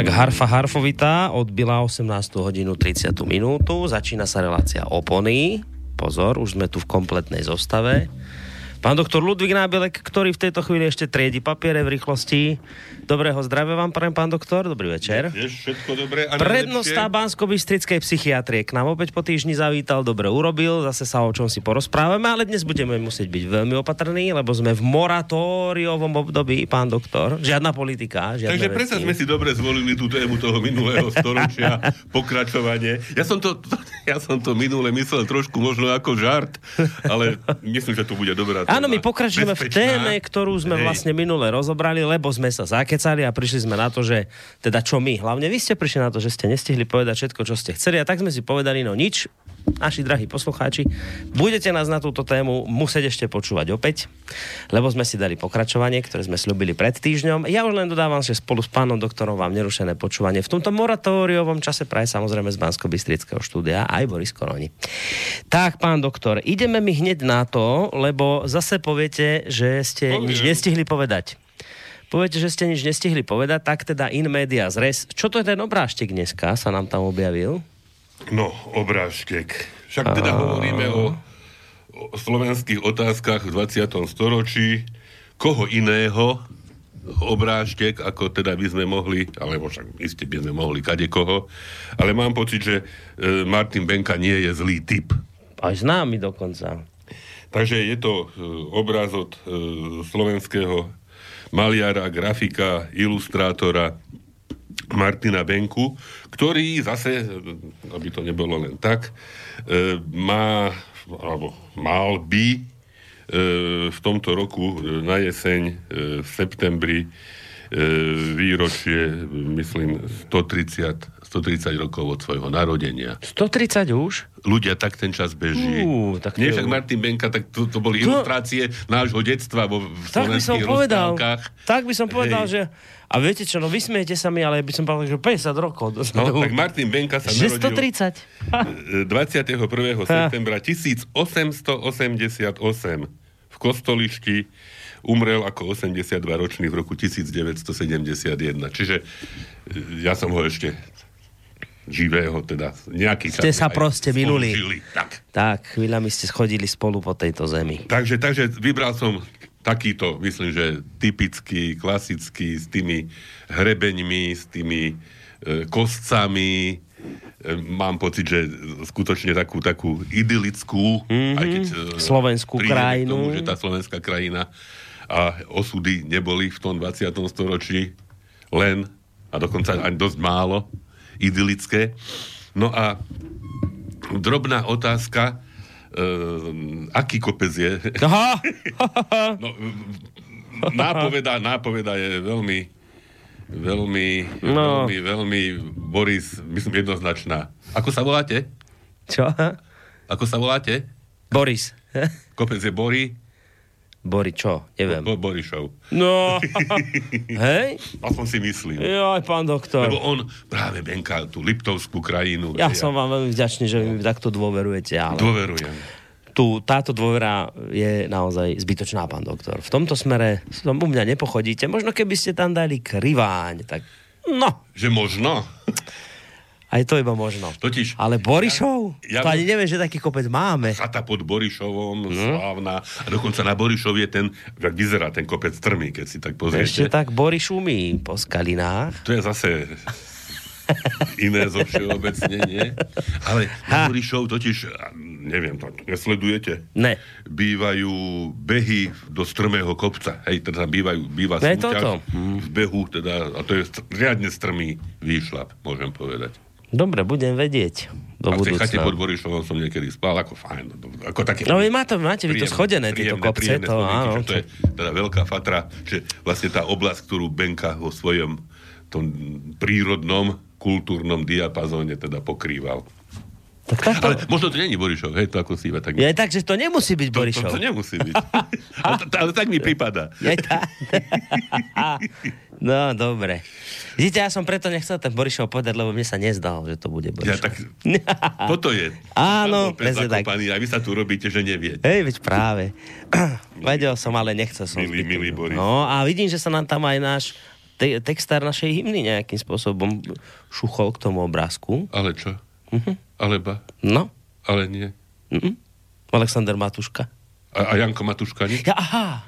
Tak Harfa Harfovitá odbila 18. hodinu 30 minútu, začína sa relácia opony. Pozor, už sme tu v kompletnej zostave. Pán doktor Ludvík Nábelek, ktorý v tejto chvíli ešte triedi papiere v rýchlosti. Dobrého zdravia vám, prajem, pán doktor. Dobrý večer. Vieš, všetko dobré a Prednostá bansko psychiatrie k nám opäť po týždni zavítal, dobre urobil, zase sa o čom si porozprávame, ale dnes budeme musieť byť veľmi opatrní, lebo sme v moratóriovom období, pán doktor. Žiadna politika, žiadne Takže predsa sme si dobre zvolili tú tému toho minulého storočia, pokračovanie. Ja som to, ja som to minule myslel trošku možno ako žart, ale myslím, že to bude dobrá Áno, my pokračujeme v téme, ktorú sme Hej. vlastne minule rozobrali, lebo sme sa zakecali a prišli sme na to, že teda čo my, hlavne vy ste prišli na to, že ste nestihli povedať všetko, čo ste chceli a tak sme si povedali, no nič, naši drahí poslucháči, budete nás na túto tému musieť ešte počúvať opäť, lebo sme si dali pokračovanie, ktoré sme slúbili pred týždňom. Ja už len dodávam, že spolu s pánom doktorom vám nerušené počúvanie v tomto moratóriovom čase praje samozrejme z bansko bystrického štúdia aj Boris Koroni. Tak, pán doktor, ideme mi hneď na to, lebo zase poviete, že ste nič nestihli povedať poviete, že ste nič nestihli povedať, tak teda in media zres. Čo to je ten obrážtek dneska, sa nám tam objavil? No, obrážtek. Však teda hovoríme o, o slovenských otázkach v 20. storočí. Koho iného obrážtek, ako teda by sme mohli, alebo však iste by sme mohli kade koho, ale mám pocit, že e, Martin Benka nie je zlý typ. Aj známy dokonca. Takže je to e, obraz od e, slovenského maliara, grafika, ilustrátora, Martina Benku, ktorý zase, aby to nebolo len tak, e, má, alebo mal by e, v tomto roku e, na jeseň v septembri výročie, myslím, 130, 130 rokov od svojho narodenia. 130 už? Ľudia, tak ten čas beží. Uh, tak Nie však Martin Benka, tak to, to boli to... ilustrácie nášho detstva vo v tak by som povedal, Tak by som povedal, Hej. že a viete čo, no vysmiete sa mi, ale by som povedal, že 50 rokov. No, tak Martin Benka sa že narodil 130. 21. septembra 1888 v Kostolišti umrel ako 82-ročný v roku 1971. Čiže e, ja som ho ešte živého, teda nejaký. Ste sa proste minuli. Tak. tak, chvíľami ste schodili spolu po tejto zemi. Takže, takže vybral som takýto, myslím, že typický, klasický, s tými hrebeňmi, s tými e, kostcami. E, mám pocit, že skutočne takú, takú idylickú, mm-hmm. aj keď, e, slovenskú krajinu. Tomu, že tá slovenská krajina a osudy neboli v tom 20. storočí len, a dokonca ani dosť málo, idylické. No a drobná otázka, Uh, aký kopec je? Aha. no, nápoveda, nápoveda je veľmi veľmi, no. veľmi, veľmi Boris, myslím, jednoznačná. Ako sa voláte? Čo? Ako sa voláte? Boris. Kopec je Bory. Bori čo? Neviem. Bo, Borišov. No, hej? Aspoň si myslím. Jo, aj pán doktor. Lebo on práve benká tú Liptovskú krajinu. Ja som vám veľmi vďačný, že mi takto dôverujete. Ale... Dôverujem. Tu, táto dôvera je naozaj zbytočná, pán doktor. V tomto smere u mňa nepochodíte. Možno keby ste tam dali kriváň, tak no. Že možno? Aj to iba možno. Totiž, Ale Borišov? Ja, ja, to ani neviem, že taký kopec máme. Chata pod Borišovom, hmm. slávna. A dokonca na Borišov je ten, jak vyzerá ten kopec strmý, keď si tak pozriete. Ešte tak Boriš umí po skalinách. To je zase iné zo všeobecnenie. Ale na Borišov totiž, neviem, to nesledujete? Ne. Bývajú behy do strmého kopca. Hej, teda bývajú, býva ne, súťaž toto. v behu, teda, a to je riadne strmý výšlap, môžem povedať. Dobre, budem vedieť do a v tej chate pod Borišovom som niekedy spal, ako fajn. Ako také no vy má to, máte vy to schodené, tieto kopce. to, áno. to je teda veľká fatra, že vlastne tá oblasť, ktorú Benka vo svojom tom prírodnom, kultúrnom diapazóne teda pokrýval. Tak takto... Ale možno to není Borišov, hej, to ako si iba tak... Je tak, že to nemusí byť Borišov. To, to, to nemusí byť. ale, to, ale tak mi prípada. Je tá... No, dobre. Vidíte, ja som preto nechcel ten Borišov povedať, lebo mne sa nezdal, že to bude Borišov. Ja, tak toto je. Áno, presne tak. A vy sa tu robíte, že neviete. Hej, veď práve. Vedel som, ale nechcel som. Milý, milý Boris. No a vidím, že sa nám tam aj náš te- textár našej hymny nejakým spôsobom šuchol k tomu obrázku. Ale čo? Mhm. Alebo? No. Ale nie. Mhm. Alexander Matuška. A, a Janko Matuška nie? Ja, aha.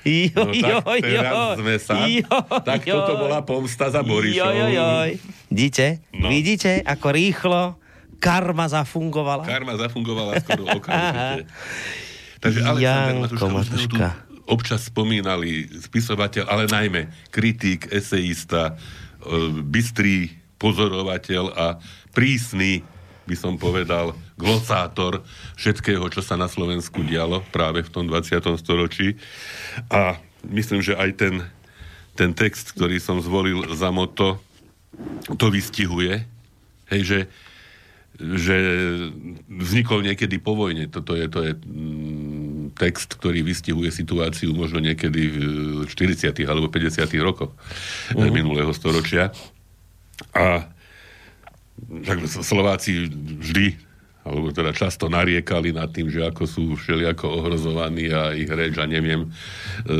Jo, No jo, tak teraz jo, sme sa. jo, tak jo. toto bola pomsta za Borišov. Jo, jo, joj. Vidíte? No. Vidíte, ako rýchlo karma zafungovala? Karma zafungovala skoro okamžite. Takže Alexander Janko Matuška, Matuška. občas spomínali, spisovateľ, ale najmä kritik, eseista, e, bystrý pozorovateľ a prísny, by som povedal, glosátor všetkého, čo sa na Slovensku dialo práve v tom 20. storočí. A myslím, že aj ten, ten text, ktorý som zvolil za moto, to vystihuje. Hej, že že vznikol niekedy po vojne. Toto je, to je mm, text, ktorý vystihuje situáciu možno niekedy v 40. alebo 50. rokoch uh-huh. minulého storočia. A však Slováci vždy alebo teda často nariekali nad tým, že ako sú všelijako ohrozovaní a ich reč a neviem e,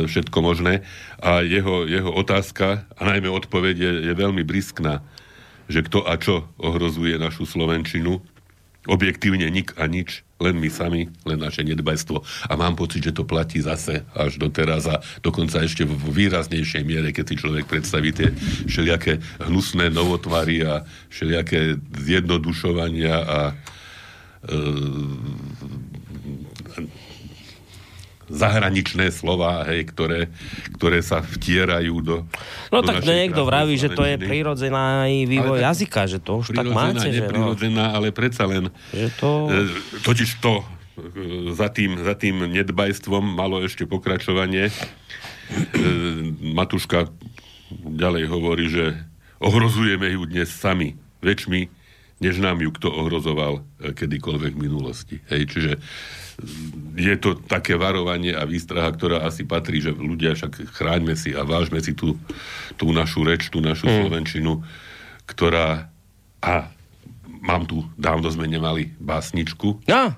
všetko možné. A jeho, jeho otázka, a najmä odpoveď je, je veľmi briskná, že kto a čo ohrozuje našu Slovenčinu, objektívne nik a nič, len my sami, len naše nedbajstvo. A mám pocit, že to platí zase až doteraz a dokonca ešte v výraznejšej miere, keď si človek predstaví tie všelijaké hnusné novotvary a všelijaké zjednodušovania a e, zahraničné slova, hej, ktoré, ktoré sa vtierajú do No do tak niekto vraví, že to je prirodzená aj vývoj Ale jazyka, že to už tak máte, že no. neprirodzená, ale predsa len Že to... e, totiž to e, za tým, za tým nedbajstvom malo ešte pokračovanie. E, Matuška ďalej hovorí, že ohrozujeme ju dnes sami, väčšmi, než nám ju kto ohrozoval kedykoľvek v minulosti. Hej, čiže je to také varovanie a výstraha, ktorá asi patrí, že ľudia však chráňme si a vážme si tú, tú našu reč, tú našu Hmm. slovenčinu, ktorá a mám tu, dávno sme nemali básničku, No,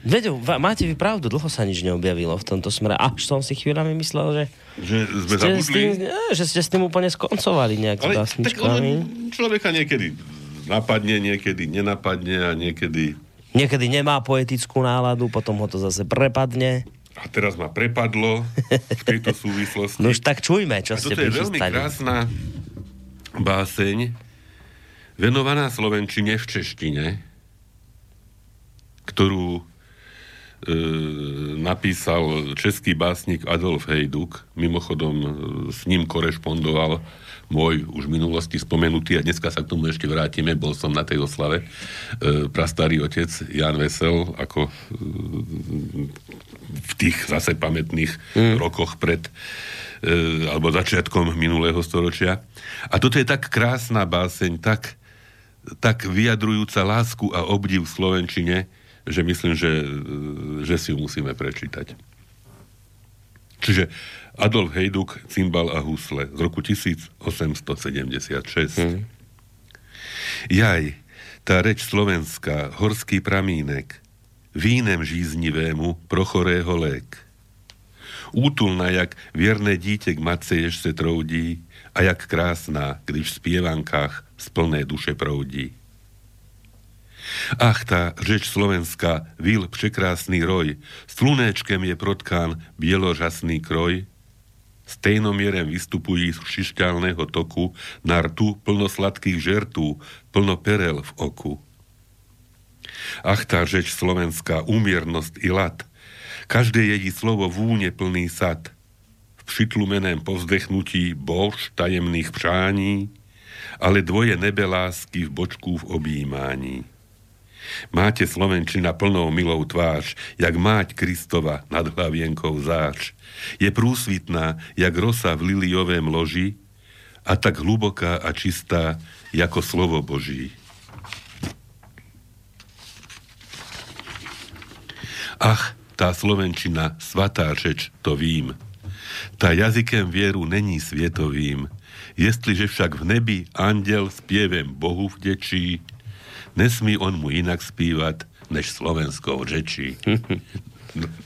veď, máte vy pravdu, dlho sa nič neobjavilo v tomto smere. Až som si chvíľami myslel, že, že sme ste s tým, zabudli. nie, že ste s tým úplne skoncovali nejak Ale tak básničkami. len človeka niekedy napadne, niekedy nenapadne a niekedy... Niekedy nemá poetickú náladu, potom ho to zase prepadne. A teraz ma prepadlo v tejto súvislosti. No už tak čujme, čo A ste toto je veľmi prichystali. krásna báseň, venovaná Slovenčine v češtine, ktorú e, napísal český básnik Adolf Hejduk. Mimochodom e, s ním korešpondoval môj už v minulosti spomenutý, a dneska sa k tomu ešte vrátime, bol som na tej oslave, e, prastarý otec Jan Vesel, ako e, v tých zase pamätných mm. rokoch pred e, alebo začiatkom minulého storočia. A toto je tak krásna báseň, tak, tak vyjadrujúca lásku a obdiv v Slovenčine, že myslím, že, e, že si ju musíme prečítať. Čiže Adolf Hejduk, Cymbal a husle z roku 1876. Mm. Jaj, tá reč slovenská, horský pramínek, vínem žíznivému prochorého lék. Útulná, jak věrné dítě k matce, se troudí, a jak krásná, když v spievankách z plné duše proudí. Ach, tá řeč slovenská, vil překrásný roj, slunečkem je protkán bieložasný kroj, stejnomierem vystupují z šišťalného toku na rtu plno sladkých žertů, plno perel v oku. Ach, tá řeč slovenská, umiernosť i lat, každé její slovo vúne plný sad, v přitlumeném povzdechnutí bož tajemných přání, ale dvoje nebe lásky v bočku v objímání. Máte Slovenčina plnou milou tvář, jak máť Kristova nad hlavienkou záč. Je prúsvitná, jak rosa v liliovém loži a tak hluboká a čistá, jako slovo Boží. Ach, tá Slovenčina, svatá řeč, to vím. Tá jazykem vieru není svietovým. Jestliže však v nebi andel spievem Bohu vdečí, nesmí on mu inak spívať, než slovenskou řečí.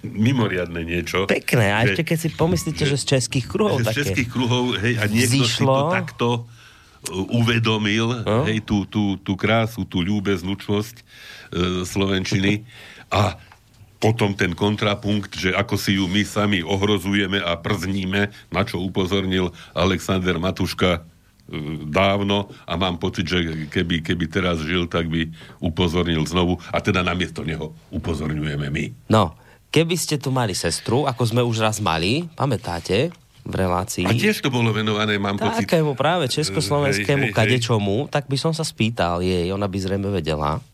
mimoriadne niečo. Pekné. A že, ešte keď si pomyslíte, že, že z českých kruhov že také. Z českých kruhov, hej, a niekto zišlo. si to takto uh, uvedomil, no? hej, tú, tú, tú krásu, tú ľúbeznúčnosť e, Slovenčiny. A potom ten kontrapunkt, že ako si ju my sami ohrozujeme a przníme, na čo upozornil Alexander Matuška dávno a mám pocit, že keby, keby teraz žil, tak by upozornil znovu a teda namiesto neho upozorňujeme my. No, keby ste tu mali sestru, ako sme už raz mali, pamätáte, v relácii. A tiež to bolo venované, mám pocit. Takému práve československému hej, hej, kadečomu, hej. tak by som sa spýtal jej, ona by zrejme vedela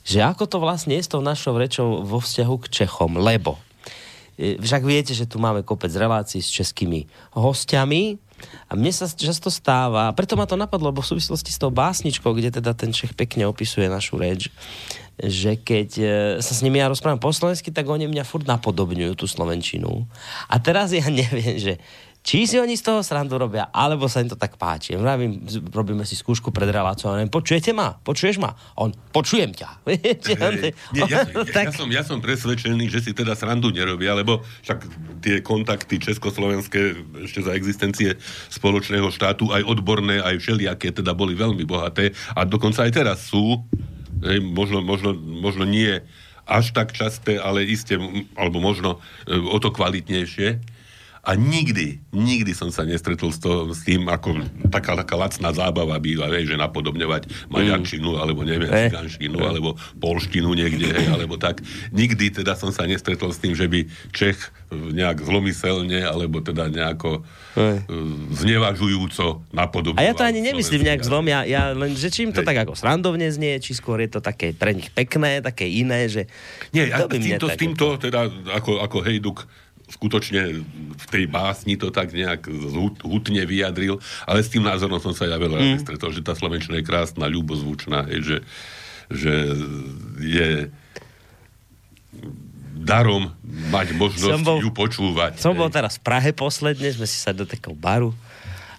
že ako to vlastne je s tou našou rečou vo vzťahu k Čechom, lebo e, však viete, že tu máme kopec relácií s českými hostiami a mne sa často stáva, a preto ma to napadlo, lebo v súvislosti s tou básničkou, kde teda ten Čech pekne opisuje našu reč, že keď e, sa s nimi ja rozprávam po slovensky, tak oni mňa furt napodobňujú tú slovenčinu. A teraz ja neviem, že či si oni z toho srandu robia, alebo sa im to tak páči. Vravím, robíme si skúšku pred reláciou. Počujete ma? Počuješ ma? On, počujem ťa. Hey, nie, ja, ja, tak... ja, som, ja som presvedčený, že si teda srandu nerobia, lebo však tie kontakty československé ešte za existencie spoločného štátu, aj odborné, aj všelijaké, teda boli veľmi bohaté a dokonca aj teraz sú, hej, možno, možno, možno nie až tak časté, ale iste, alebo možno e, o to kvalitnejšie a nikdy, nikdy som sa nestretol s, to, s tým, ako taká, taká lacná zábava býva, hej, že napodobňovať maďarčinu, mm. alebo neviem, eh. ciganštinu, eh. alebo polštinu niekde, hej, alebo tak. Nikdy teda som sa nestretol s tým, že by Čech nejak zlomyselne, alebo teda nejako eh. znevažujúco napodobňoval. A ja to ani nemyslím nejak zlom, ja, ja len, že čím to hej. tak ako srandovne znie, či skôr je to také pre nich pekné, také iné, že... Nie, ja týmto, s týmto teda ako, ako Hejduk skutočne v tej básni to tak nejak hutne vyjadril, ale s tým názorom som sa ja veľa mm. stretol, že tá Slovenčina je krásna, ľubozvučná, je, že, že je darom mať možnosť bol, ju počúvať. Som hej. bol teraz v Prahe posledne, sme si sa do takého baru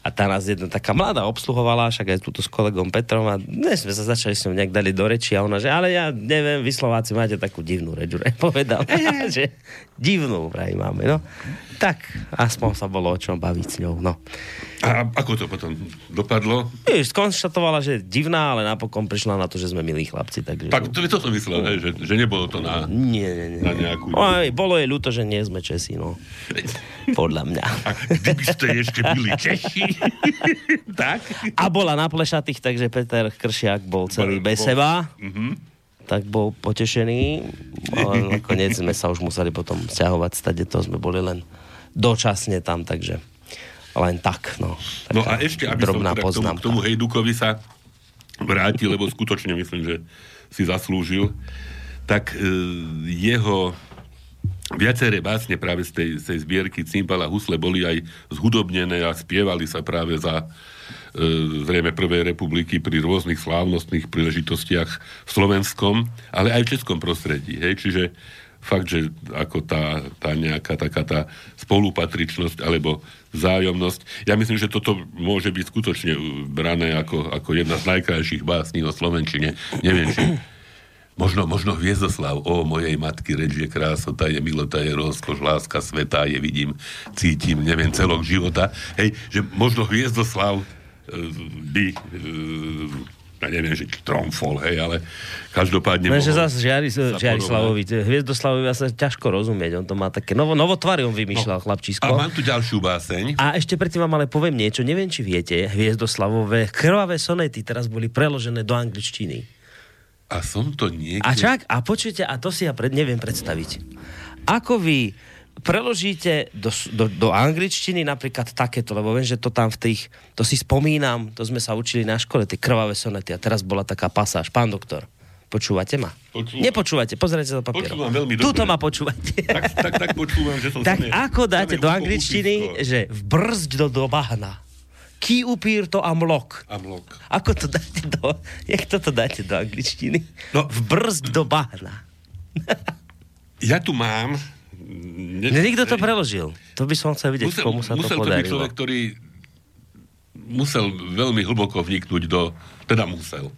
a tá nás jedna taká mladá obsluhovala, však aj túto s kolegom Petrom a dnes sme sa začali s ňou nejak dali do reči a ona, že ale ja neviem, vy Slováci máte takú divnú reč, povedal, že divnú vraj máme, no. Tak, aspoň sa bolo o čom baviť s ňou, no. A ako to potom dopadlo? Víš, skonštatovala, že divná, ale napokon prišla na to, že sme milí chlapci. Takže... Tak to, to som myslel, no. že, že nebolo to na, nie, nie, nie. na nejakú... O, bolo jej ľúto, že nie sme Česi, no. Podľa mňa. A kdyby ste ešte byli Češi, tak? A bola na plešatých, takže Peter Kršiak bol celý bez seba. Uh-huh. Tak bol potešený. Ale nakoniec sme sa už museli potom stiahovať stade, to sme boli len dočasne tam, takže len tak, no. No a ešte, aby som teda k tomu, k tomu Hejdukovi sa vrátil, lebo skutočne myslím, že si zaslúžil, tak e, jeho viaceré básne práve z tej, z tej zbierky Cimpala Husle boli aj zhudobnené a spievali sa práve za e, zrejme Prvej republiky pri rôznych slávnostných príležitostiach v slovenskom, ale aj v českom prostredí. Hej? Čiže fakt, že ako tá, tá nejaká taká tá spolupatričnosť alebo vzájomnosť. Ja myslím, že toto môže byť skutočne brané ako, ako jedna z najkrajších básní o Slovenčine. Neviem, či Možno, možno Hviezdoslav, o mojej matky, reč je krásota, je milota, je rozkoš, láska sveta, je vidím, cítim, neviem, celok života. Hej, že možno Hviezdoslav e, by e, ja neviem, že tromfol, hej, ale každopádne... No, že zase Žiari, Žiarislavovi, Hviezdoslavovi sa ťažko rozumieť, on to má také novo, novotvary on vymýšľal, no, chlapčisko. A mám tu ďalšiu báseň. A ešte predtým vám ale poviem niečo, neviem, či viete, Hviezdoslavové krvavé sonety teraz boli preložené do angličtiny. A som to niekde... A čak, a počujete, a to si ja pred, neviem predstaviť. Ako vy preložíte do, do, do angličtiny napríklad takéto, lebo viem, že to tam v tých, to si spomínam, to sme sa učili na škole, tie krvavé sonety a teraz bola taká pasáž. Pán doktor, počúvate ma? Počúvam. Nepočúvate, pozrite do papieru. Počúvam veľmi dobre. Tuto ma počúvate. Tak, tak, tak počúvam, že som Tak ako dáte do angličtiny, že vbrzď do, do bahna. Ký upír to amlok. Amlok. Ako to dáte do... Jak toto dáte do angličtiny? No. Vbrzď do bahna. ja tu mám ne, Niekto to preložil. To by som chcel vidieť, musel, komu sa musel to podarilo. Musel to byť človek, ktorý musel veľmi hlboko vniknúť do... Teda musel.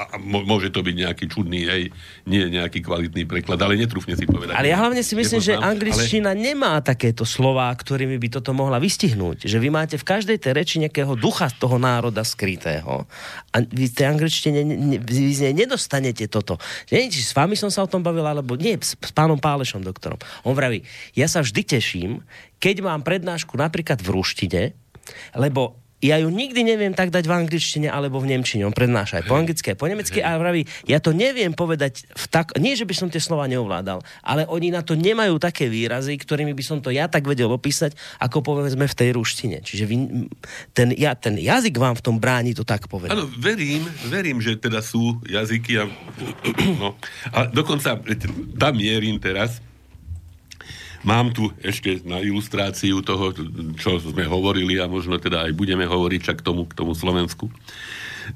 A môže to byť nejaký čudný, hej, nie nejaký kvalitný preklad, ale netrúfne si povedať. Ale ja hlavne si myslím, že angličtina ale... nemá takéto slova, ktorými by toto mohla vystihnúť. Že vy máte v každej tej reči nejakého ducha toho národa skrytého. A vy v tej angličtine ne, vy z nej nedostanete toto. Nie, či s vami som sa o tom bavil, alebo nie, s, s pánom Pálešom, doktorom. On vraví, ja sa vždy teším, keď mám prednášku napríklad v ruštine, lebo ja ju nikdy neviem tak dať v angličtine alebo v nemčine. On prednáša aj po anglicky, aj po nemecky a vraví, ja to neviem povedať v tak... Nie, že by som tie slova neovládal, ale oni na to nemajú také výrazy, ktorými by som to ja tak vedel opísať, ako povedzme v tej ruštine. Čiže vy, ten, ja, ten jazyk vám v tom bráni to tak povedať. Áno, verím, verím, že teda sú jazyky a, no, a dokonca tam mierim teraz, Mám tu ešte na ilustráciu toho, čo sme hovorili a možno teda aj budeme hovoriť čak tomu, k tomu Slovensku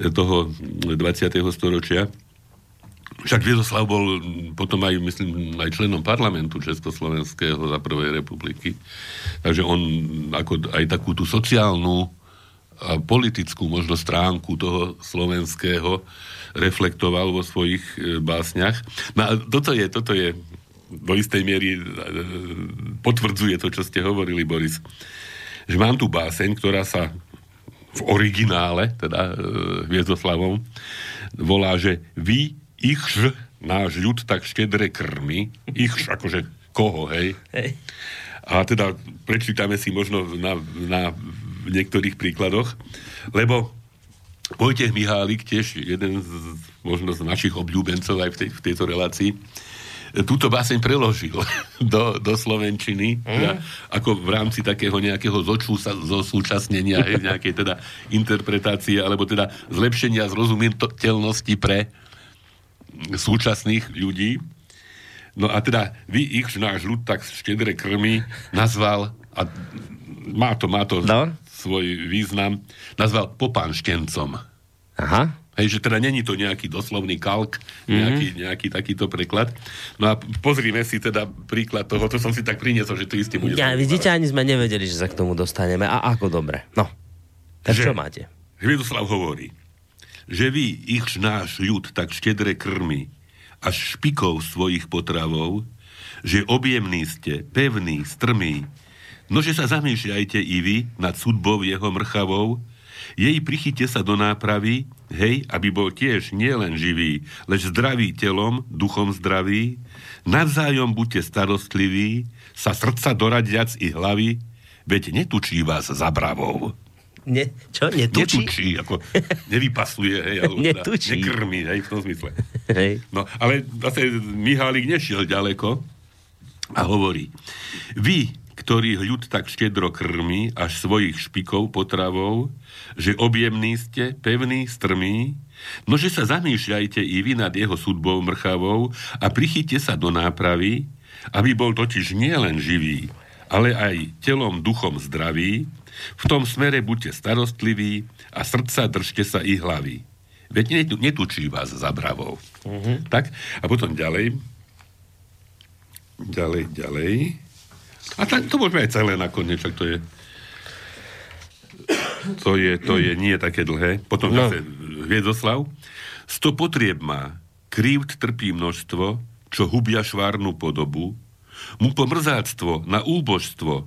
toho 20. storočia. Však Viedoslav bol potom aj, myslím, aj členom parlamentu Československého za prvej republiky. Takže on ako aj takú tú sociálnu a politickú možno stránku toho slovenského reflektoval vo svojich e, básniach. No a toto je, toto je do istej miery e, potvrdzuje to, čo ste hovorili, Boris. Že mám tu báseň, ktorá sa v originále, teda e, Hviezoslavom, volá, že vy, ichž, náš ľud tak štedre krmi, ichž, akože koho, hej? hej. A teda prečítame si možno na, na niektorých príkladoch, lebo Vojtech Mihálik, tiež jeden z, možno z našich obľúbencov aj v, tej, v tejto relácii, túto báseň preložil do, do Slovenčiny, mm. teda, ako v rámci takého nejakého zočú sa, zosúčasnenia, nejakej teda interpretácie, alebo teda zlepšenia zrozumiteľnosti pre súčasných ľudí. No a teda vy ich, náš ľud tak štedre krmy nazval, a má to, má to no? svoj význam, nazval popánštencom. Aha. Hej, že teda není to nejaký doslovný kalk, mm-hmm. nejaký, nejaký takýto preklad. No a pozrime si teda príklad toho, to som si tak priniesol, že to isté bude. Ja, vidíte, ani sme nevedeli, že sa k tomu dostaneme. A ako dobre. No, tak že, čo máte? Hviedoslav hovorí, že vy, ich náš ľud tak štedre krmi, až špikov svojich potravov, že objemní ste, pevní, strmí, no že sa zamýšľajte i vy nad sudbou jeho mrchavou, jej prichyte sa do nápravy, hej, aby bol tiež nielen živý, lež zdravý telom, duchom zdravý, navzájom buďte starostliví, sa srdca doradiac i hlavy, veď netučí vás za bravou. Ne, čo, netučí? Netučí, ako nevypasuje, hej, alebo teda netučí. nekrmí, hej, v tom zmysle. Hej. No, ale zase Mihálik nešiel ďaleko a hovorí, vy, ktorý ľud tak štedro krmí až svojich špikov potravou, že objemní ste, pevný, strmý, no že sa zamýšľajte i vy nad jeho sudbou mrchavou a prichyte sa do nápravy, aby bol totiž nielen živý, ale aj telom, duchom zdravý, v tom smere buďte starostliví a srdca držte sa i hlavy. Veď netučí vás za bravou. Mm-hmm. Tak? A potom ďalej. Ďalej, ďalej. A tak, to môžeme aj celé nakoniec, čak to je to je, to je nie také dlhé. Potom no. zase Hviedoslav. Sto potrieb má, krívd trpí množstvo, čo hubia švárnu podobu, mu pomrzáctvo na úbožstvo,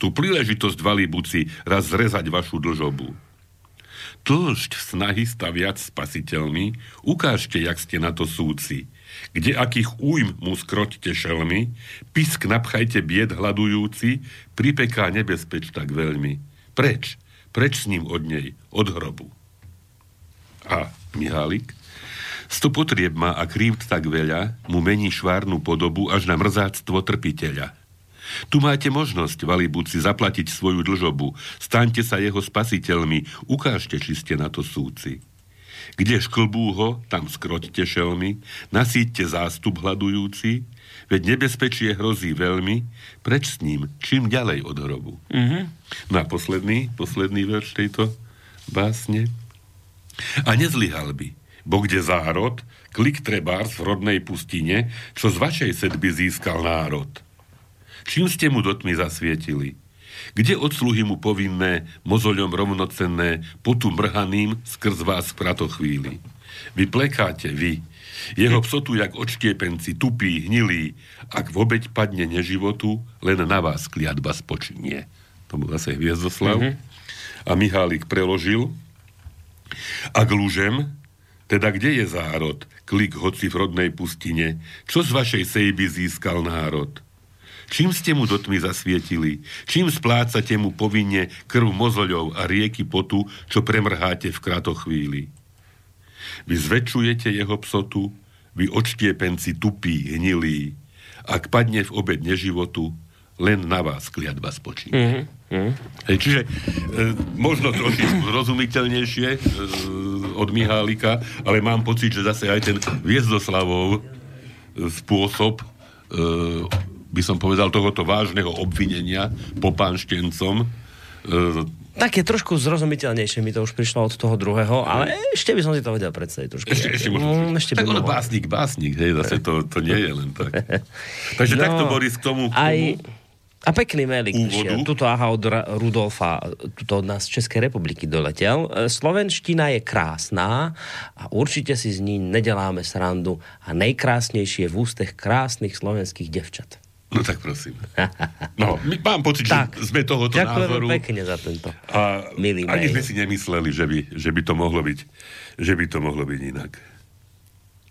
tú príležitosť valíbuci raz zrezať vašu dlžobu. Tlžť snahy staviať spasiteľmi, ukážte, jak ste na to súci kde akých újm mu skroťte šelmy, pisk napchajte bied hľadujúci, pripeká nebezpeč tak veľmi. Preč? Preč s ním od nej? Od hrobu. A Mihálik? Sto potrieb má a krívd tak veľa, mu mení švárnu podobu až na mrzáctvo trpiteľa. Tu máte možnosť, valibúci, zaplatiť svoju dlžobu. Staňte sa jeho spasiteľmi, ukážte, či ste na to súci. Kde šklbú ho, tam skroťte šelmy, nasíďte zástup hľadujúci, veď nebezpečie hrozí veľmi, preč s ním, čím ďalej od hrobu. Mm-hmm. No a posledný, posledný verš tejto básne. A nezlyhal by, bo kde zárod, klik trebárs v rodnej pustine, čo z vašej sedby získal národ. Čím ste mu do tmy zasvietili? Kde odsluhy mu povinné, mozoľom rovnocenné, potu mrhaným skrz vás v chvíli? Vy plekáte, vy. Jeho psotu jak očkiepenci, tupí, hnilí. Ak v obeď padne neživotu, len na vás kliatba spočinie. To bol zase Hviezdoslav. Mm-hmm. A Mihálik preložil. Ak lúžem, teda kde je zárod? Klik hoci v rodnej pustine. Čo z vašej sejby získal národ? Čím ste mu do tmy zasvietili? Čím splácate mu povinne krv mozoľov a rieky potu, čo premrháte v kratochvíli? Vy zväčšujete jeho psotu, vy očtiepenci tupí, hnilí. Ak padne v obed neživotu, len na vás kliatba spočíva. Mm-hmm. Mm. Hej, čiže e, možno trošičku zrozumiteľnejšie e, od Mihálika, ale mám pocit, že zase aj ten Viezdoslavov e, spôsob e, by som povedal tohoto vážneho obvinenia popánštencom e, Také trošku zrozumiteľnejšie mi to už prišlo od toho druhého, ale ešte by som si to vedel predstaviť trošku. Ešte, ešte, možno, mm, ešte tak ono básnik, básnik, hej, zase to, to nie je len tak. Takže no, takto, Boris, k tomu... K tomu... Aj, a pekný mailik prišiel. Tuto aha od Rudolfa, tuto od nás z Českej republiky doletel. E, Slovenština je krásná a určite si z ní nedeláme srandu a nejkrásnejšie v ústech krásnych slovenských devčat. No tak prosím. No, my, mám pocit, tak, že sme tohoto ďakujem názoru. pekne za tento a milý ani mail. sme si nemysleli, že by, že by to mohlo byť že by to mohlo byť inak.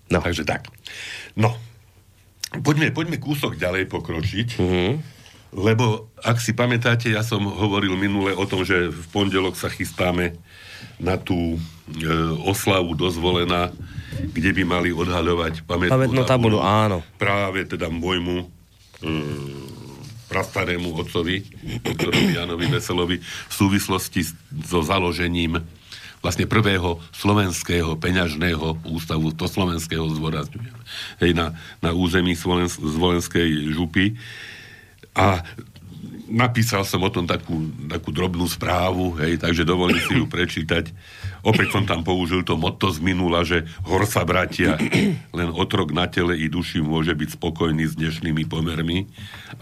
No. Takže tak. No. Poďme, poďme kúsok ďalej pokročiť. Mm-hmm. Lebo, ak si pamätáte, ja som hovoril minule o tom, že v pondelok sa chystáme na tú e, oslavu dozvolená, kde by mali odhaľovať pamätnú, pamätnú tabulu, áno. Práve teda môjmu prastarému otcovi, doktorovi Janovi Veselovi, v súvislosti so založením vlastne prvého slovenského peňažného ústavu, to slovenského zdôrazňujem, hej, na, na území Slovens- Zvolenskej župy. A napísal som o tom takú, takú drobnú správu, hej, takže dovolím si ju prečítať. Opäť som tam použil to motto z minula, že hor sa bratia, len otrok na tele i duši môže byť spokojný s dnešnými pomermi,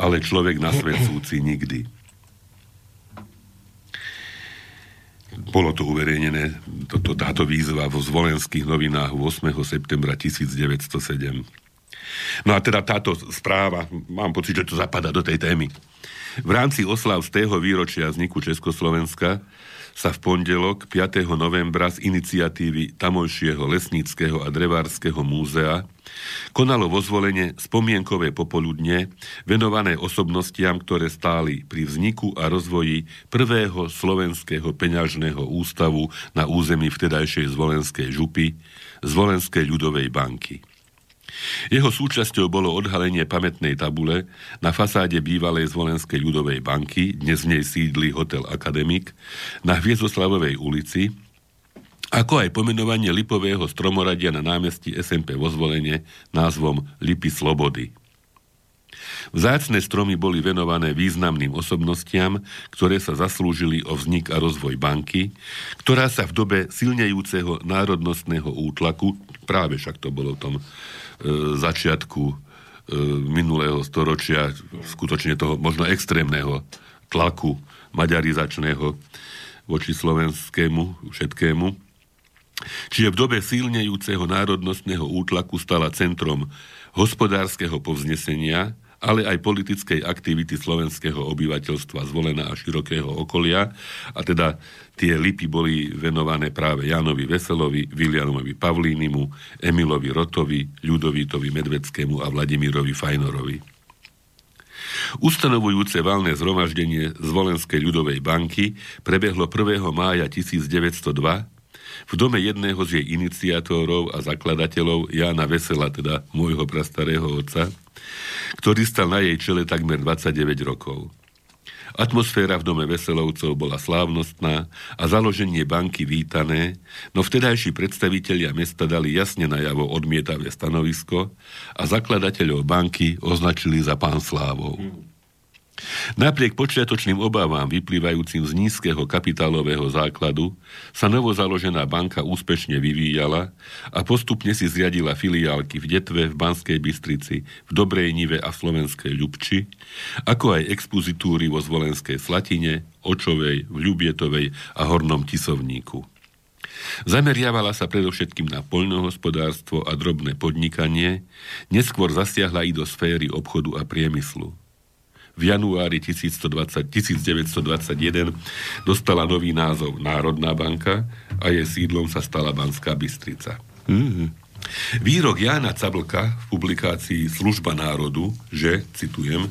ale človek na svet súci nikdy. Bolo to uverejnené, toto, táto výzva vo zvolenských novinách 8. septembra 1907. No a teda táto správa, mám pocit, že to zapadá do tej témy. V rámci oslav z tého výročia vzniku Československa sa v pondelok 5. novembra z iniciatívy tamojšieho lesníckého a drevárskeho múzea konalo vo zvolenie spomienkové popoludne venované osobnostiam, ktoré stáli pri vzniku a rozvoji prvého slovenského peňažného ústavu na území vtedajšej zvolenskej župy, Zvolenskej ľudovej banky. Jeho súčasťou bolo odhalenie pamätnej tabule na fasáde bývalej Zvolenskej ľudovej banky, dnes v nej sídli hotel Akademik, na Hviezdoslavovej ulici, ako aj pomenovanie lipového stromoradia na námestí SMP vo zvolenie názvom Lipy Slobody. Vzácne stromy boli venované významným osobnostiam, ktoré sa zaslúžili o vznik a rozvoj banky, ktorá sa v dobe silnejúceho národnostného útlaku, práve však to bolo v tom začiatku e, minulého storočia, skutočne toho možno extrémneho tlaku maďarizačného voči slovenskému všetkému. Čiže v dobe silnejúceho národnostného útlaku stala centrom hospodárskeho povznesenia, ale aj politickej aktivity slovenského obyvateľstva zvolená a širokého okolia. A teda tie lipy boli venované práve Janovi Veselovi, Vilianovi Pavlínimu, Emilovi Rotovi, Ľudovítovi Medveckému a Vladimirovi Fajnorovi. Ustanovujúce valné zhromaždenie Zvolenskej ľudovej banky prebehlo 1. mája 1902 v dome jedného z jej iniciátorov a zakladateľov Jána Vesela, teda môjho prastarého otca, ktorý stal na jej čele takmer 29 rokov. Atmosféra v dome Veselovcov bola slávnostná a založenie banky vítané, no vtedajší predstavitelia mesta dali jasne najavo odmietavé stanovisko a zakladateľov banky označili za pán Slávov. Hmm. Napriek počiatočným obávam vyplývajúcim z nízkeho kapitálového základu sa novozaložená banka úspešne vyvíjala a postupne si zriadila filiálky v Detve, v Banskej Bystrici, v Dobrej Nive a v Slovenskej Ľubči, ako aj expozitúry vo Zvolenskej Slatine, Očovej, v Ľubietovej a Hornom Tisovníku. Zameriavala sa predovšetkým na poľnohospodárstvo a drobné podnikanie, neskôr zasiahla i do sféry obchodu a priemyslu. V januári 1120, 1921 dostala nový názov Národná banka a jej sídlom sa stala Banská Bystrica. Mm-hmm. Výrok Jána Cablka v publikácii Služba národu, že, citujem,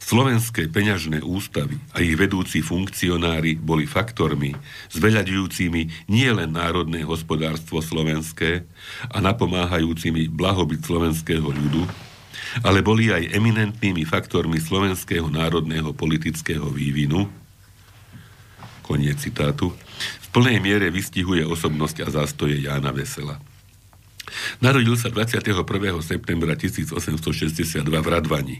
slovenské peňažné ústavy a ich vedúci funkcionári boli faktormi zveľaďujúcimi nielen národné hospodárstvo slovenské a napomáhajúcimi blahobyt slovenského ľudu, ale boli aj eminentnými faktormi slovenského národného politického vývinu, koniec citátu, v plnej miere vystihuje osobnosť a zástoje Jána Vesela. Narodil sa 21. septembra 1862 v Radvani.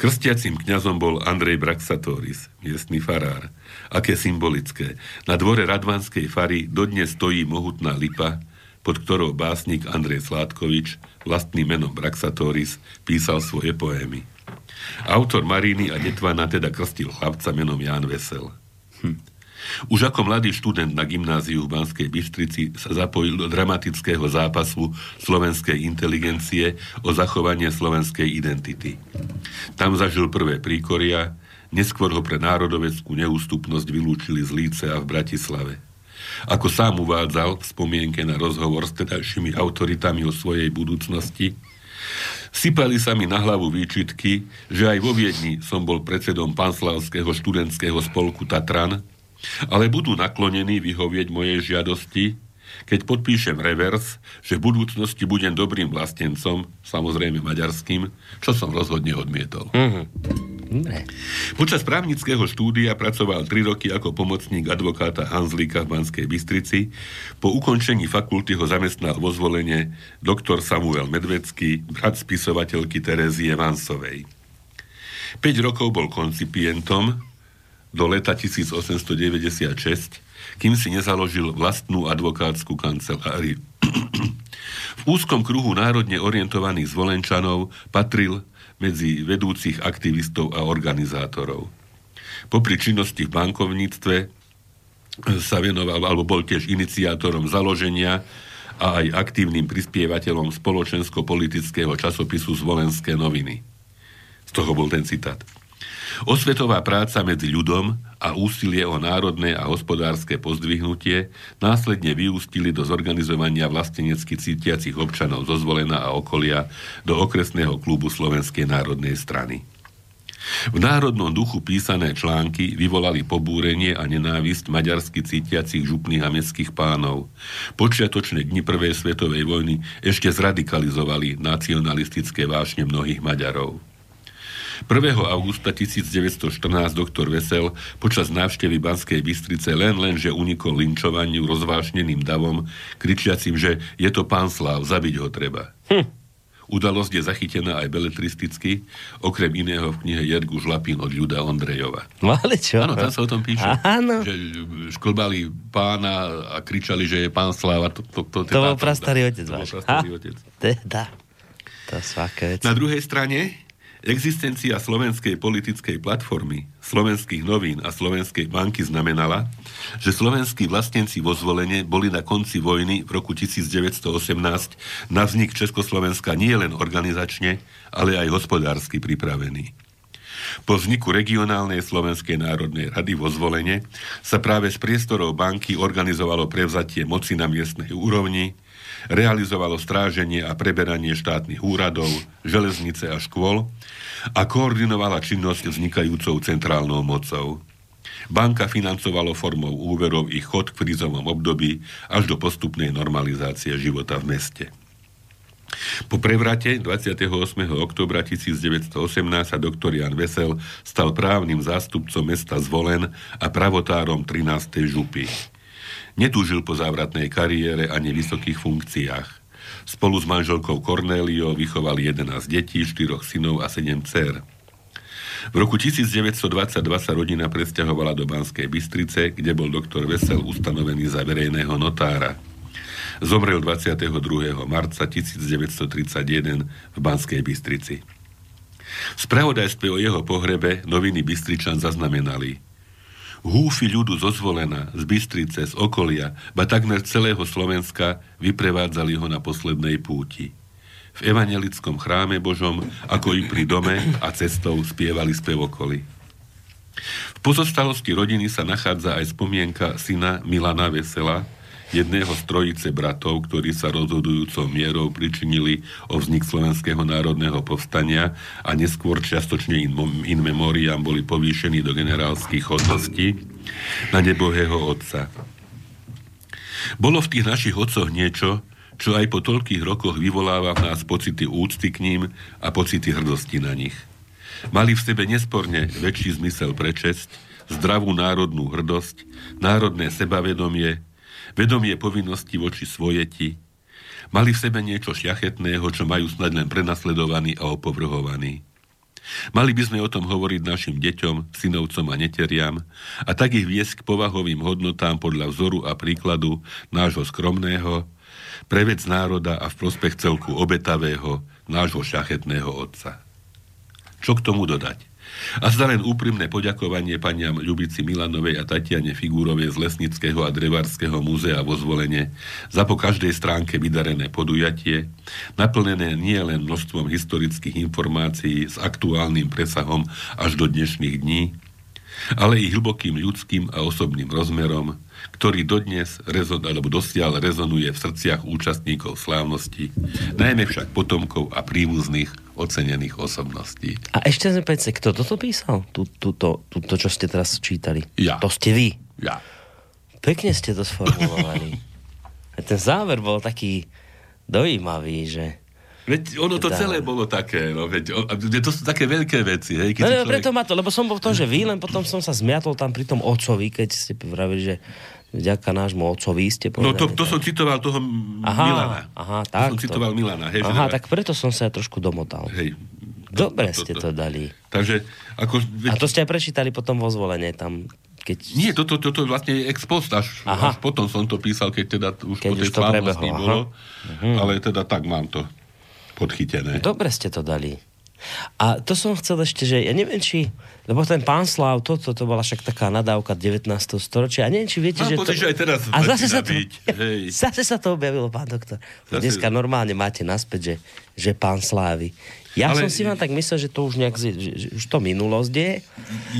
Krstiacím kňazom bol Andrej Braxatoris, miestny farár. Aké symbolické. Na dvore Radvanskej fary dodnes stojí mohutná lipa, pod ktorou básnik Andrej Sládkovič vlastným menom Braxatoris písal svoje poémy. Autor Maríny a Detvana teda krstil chlapca menom Ján Vesel. Hm. Už ako mladý študent na gymnáziu v Banskej Bystrici sa zapojil do dramatického zápasu slovenskej inteligencie o zachovanie slovenskej identity. Tam zažil prvé príkoria, neskôr ho pre národoveckú neústupnosť vylúčili z Líce a v Bratislave. Ako sám uvádzal v spomienke na rozhovor s tedajšími autoritami o svojej budúcnosti, Sypali sa mi na hlavu výčitky, že aj vo Viedni som bol predsedom panslavského študentského spolku Tatran ale budú naklonení vyhovieť mojej žiadosti, keď podpíšem revers, že v budúcnosti budem dobrým vlastencom, samozrejme maďarským, čo som rozhodne odmietol. Mm-hmm. Počas právnického štúdia pracoval 3 roky ako pomocník advokáta Hanzlíka v Banskej Bystrici. Po ukončení fakulty ho zamestnal vo zvolenie doktor Samuel Medvecký, brat spisovateľky Terezie Vansovej. 5 rokov bol koncipientom, do leta 1896, kým si nezaložil vlastnú advokátsku kanceláriu. v úzkom kruhu národne orientovaných zvolenčanov patril medzi vedúcich aktivistov a organizátorov. Popri činnosti v bankovníctve sa venoval, alebo bol tiež iniciátorom založenia a aj aktívnym prispievateľom spoločensko-politického časopisu Zvolenské noviny. Z toho bol ten citát. Osvetová práca medzi ľudom a úsilie o národné a hospodárske pozdvihnutie následne vyústili do zorganizovania vlastenecky cítiacich občanov zo Zvolena a okolia do okresného klubu Slovenskej národnej strany. V národnom duchu písané články vyvolali pobúrenie a nenávisť maďarsky cítiacich župných a mestských pánov. Počiatočné dni Prvej svetovej vojny ešte zradikalizovali nacionalistické vášne mnohých Maďarov. 1. augusta 1914 doktor Vesel počas návštevy Banskej Bystrice len len, že unikol linčovaniu rozvášneným davom, kričiacim, že je to pán Slav, zabiť ho treba. Hm. Udalosť je zachytená aj beletristicky, okrem iného v knihe Jergu Žlapín od Ľuda Ondrejova. No ale čo? Áno, tam sa o tom píše. Áno. Že šklbali pána a kričali, že je pán Sláva. To, to, to, to, to bol prastarý otec váš. To bol prastarý otec. Teda. To sú aké veci. Na druhej strane Existencia slovenskej politickej platformy, slovenských novín a slovenskej banky znamenala, že slovenskí vlastenci vo zvolenie boli na konci vojny v roku 1918 na vznik Československa nie len organizačne, ale aj hospodársky pripravení. Po vzniku regionálnej Slovenskej národnej rady vo zvolenie sa práve z priestorov banky organizovalo prevzatie moci na miestnej úrovni, realizovalo stráženie a preberanie štátnych úradov, železnice a škôl a koordinovala činnosť vznikajúcou centrálnou mocou. Banka financovalo formou úverov ich chod v krízovom období až do postupnej normalizácie života v meste. Po prevrate 28. oktobra 1918 sa doktor Jan Vesel stal právnym zástupcom mesta Zvolen a pravotárom 13. župy. Netúžil po závratnej kariére ani vysokých funkciách. Spolu s manželkou Cornélio vychoval 11 detí, 4 synov a 7 dcer. V roku 1922 sa rodina presťahovala do Banskej Bystrice, kde bol doktor Vesel ustanovený za verejného notára. Zomrel 22. marca 1931 v Banskej Bystrici. V spravodajstve o jeho pohrebe noviny Bystričan zaznamenali – Húfy ľudu zozvolená, z Bystrice, z okolia, ba takmer celého Slovenska vyprevádzali ho na poslednej púti. V evangelickom chráme Božom, ako i pri dome a cestou spievali spevokoly. V pozostalosti rodiny sa nachádza aj spomienka syna Milana Vesela, jedného z trojice bratov, ktorí sa rozhodujúcou mierou pričinili o vznik Slovenského národného povstania a neskôr čiastočne in, in memoriam boli povýšení do generálskych hodností na nebohého otca. Bolo v tých našich otcoch niečo, čo aj po toľkých rokoch vyvoláva v nás pocity úcty k ním a pocity hrdosti na nich. Mali v sebe nesporne väčší zmysel pre česť, zdravú národnú hrdosť, národné sebavedomie, vedomie povinnosti voči svojeti, mali v sebe niečo šľachetného, čo majú snad len prenasledovaní a opovrhovaní. Mali by sme o tom hovoriť našim deťom, synovcom a neteriam a tak ich viesť k povahovým hodnotám podľa vzoru a príkladu nášho skromného, pre vec národa a v prospech celku obetavého, nášho šachetného otca. Čo k tomu dodať? A zda len úprimné poďakovanie paniam Ľubici Milanovej a Tatiane Figúrovej z Lesnického a Drevarského múzea vo zvolenie za po každej stránke vydarené podujatie, naplnené nie len množstvom historických informácií s aktuálnym presahom až do dnešných dní, ale i hlbokým ľudským a osobným rozmerom, ktorý dodnes rezon, alebo dosiaľ rezonuje v srdciach účastníkov slávnosti, najmä však potomkov a príbuzných ocenených osobností. A ešte sme pece, kto toto písal? Tu, tu, to, tu, to, čo ste teraz čítali. Ja. To ste vy. Ja. Pekne ste to sformulovali. Ten záver bol taký dojímavý, že... Veď ono to celé bolo také, no, veď, to sú také veľké veci, hej, keď No, no, človek... preto ma to, lebo som bol v tom, že vy, len potom som sa zmiatol tam pri tom otcovi, keď ste vravili, že vďaka nášmu otcovi ste No povedali. to, to tak. som citoval toho Aha, Milana. aha, To tak som to. citoval Milana, hej. že Aha, teda- tak preto som sa ja trošku domotal. Hej. Dobre ste to dali. Takže, ako... A to ste aj prečítali potom vo zvolenie tam, keď... Nie, toto to, to, to vlastne je ex post, až, Aha. až potom som to písal, keď teda už Keď po tej už to slávnosti prebehlo, aha. bolo. Ale teda tak mám to podchytené. Dobre ste to dali. A to som chcel ešte, že ja neviem, či... Lebo ten pán Slav, toto to bola však taká nadávka 19. storočia. A neviem, či viete, Mám že pocit, to... že aj teraz A zase sa to, byť, hej. zase sa to objavilo, pán doktor. Zase- Dneska normálne máte naspäť, že, že pán Slávy. Ja Ale- som si vám tak myslel, že to už nejak, že, že už to minulosť je.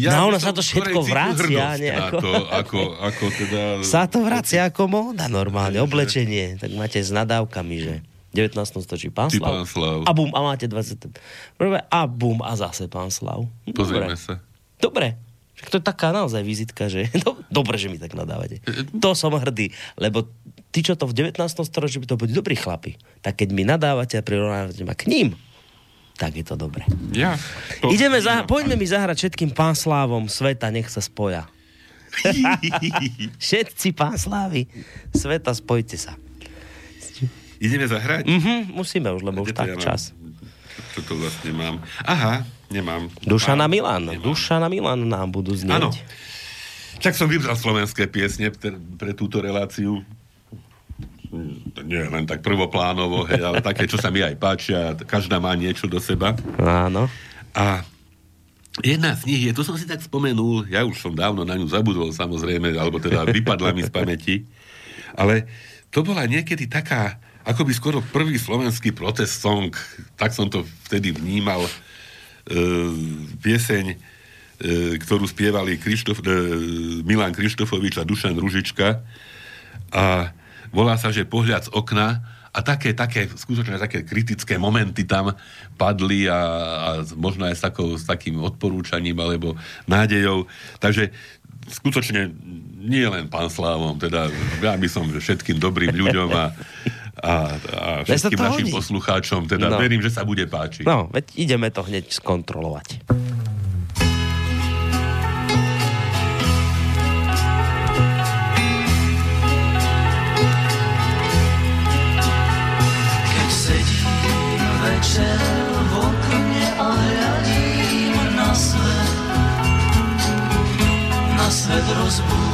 Ja no ono sa to všetko vracia nejako. To, ako, ako teda... Sa to vracia ako móda normálne, oblečenie. Tak máte s nadávkami, že 19. storočí pán Slav. pán Slav. A bum, a máte 20. Prvé, a bum, a zase pán Slav. Pozrieme Dobre. sa. Dobre. To je taká naozaj vizitka, že do, dobre, že mi tak nadávate. To som hrdý, lebo tí, čo to v 19. storočí, by to boli dobrí chlapi. Tak keď mi nadávate a prirovnávate ma k ním, tak je to dobré. Ja. To, Ideme za, poďme mi zahrať všetkým pán Slávom sveta, nech sa spoja. Všetci pán Slávy sveta, spojte sa. Ideme zahrať? Mhm, musíme už, lebo už tak ja čas. Čo to vlastne mám? Aha, nemám. Dušana Mám. Milan. Nemám. Dušana Milan nám budú znieť. Áno. Tak som vybral slovenské piesne pre, pre túto reláciu. Nie len tak prvoplánovo, hej, ale také, čo sa mi aj páčia. Každá má niečo do seba. Áno. A jedna z nich je, to som si tak spomenul, ja už som dávno na ňu zabudol samozrejme, alebo teda vypadla mi z pamäti, ale to bola niekedy taká, ako by skoro prvý slovenský protest song, tak som to vtedy vnímal, e, pieseň, e, ktorú spievali Krištof, e, Milan Krištofovič a Dušan Ružička a volá sa, že pohľad z okna a také, také, skutočne také kritické momenty tam padli a, a možno aj s, takou, s takým odporúčaním alebo nádejou. Takže skutočne nie len pán Slávom, teda ja by som všetkým dobrým ľuďom a, a, a všetkým našim hodí. poslucháčom, teda No. verím, že sa bude páčiť. No, veď ideme to hneď skontrolovať. Večer v okne a hľadím na svet, na svet rozbúrený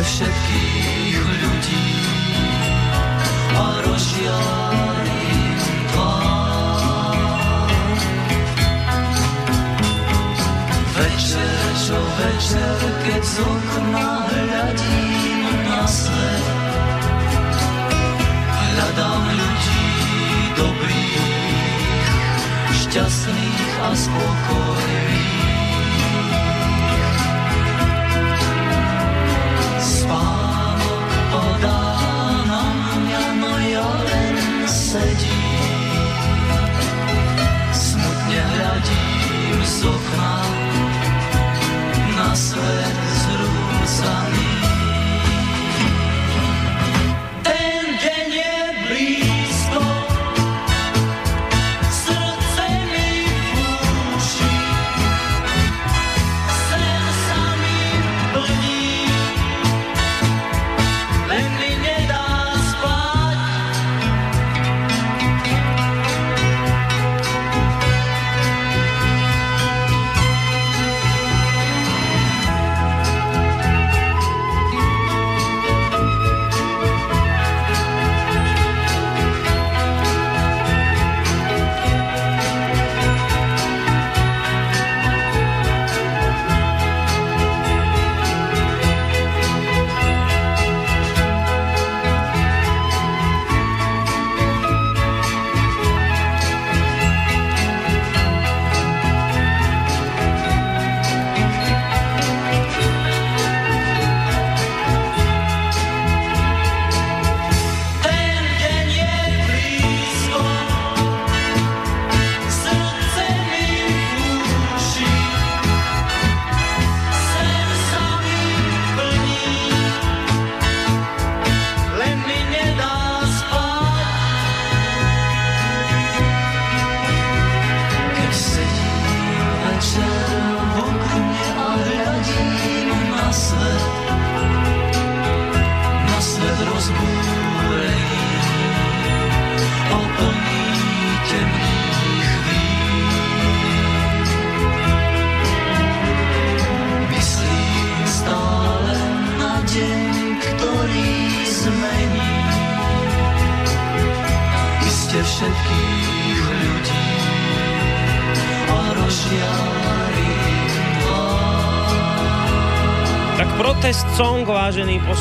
všetkých ľudí a rozžiarím tvár. Večer, čo večer, keď z okna hľadím na svet, hľadám ľudí dobrých, šťastných a spokojných. Sedím. Smutne hľadím z okna na svet zrúcaný.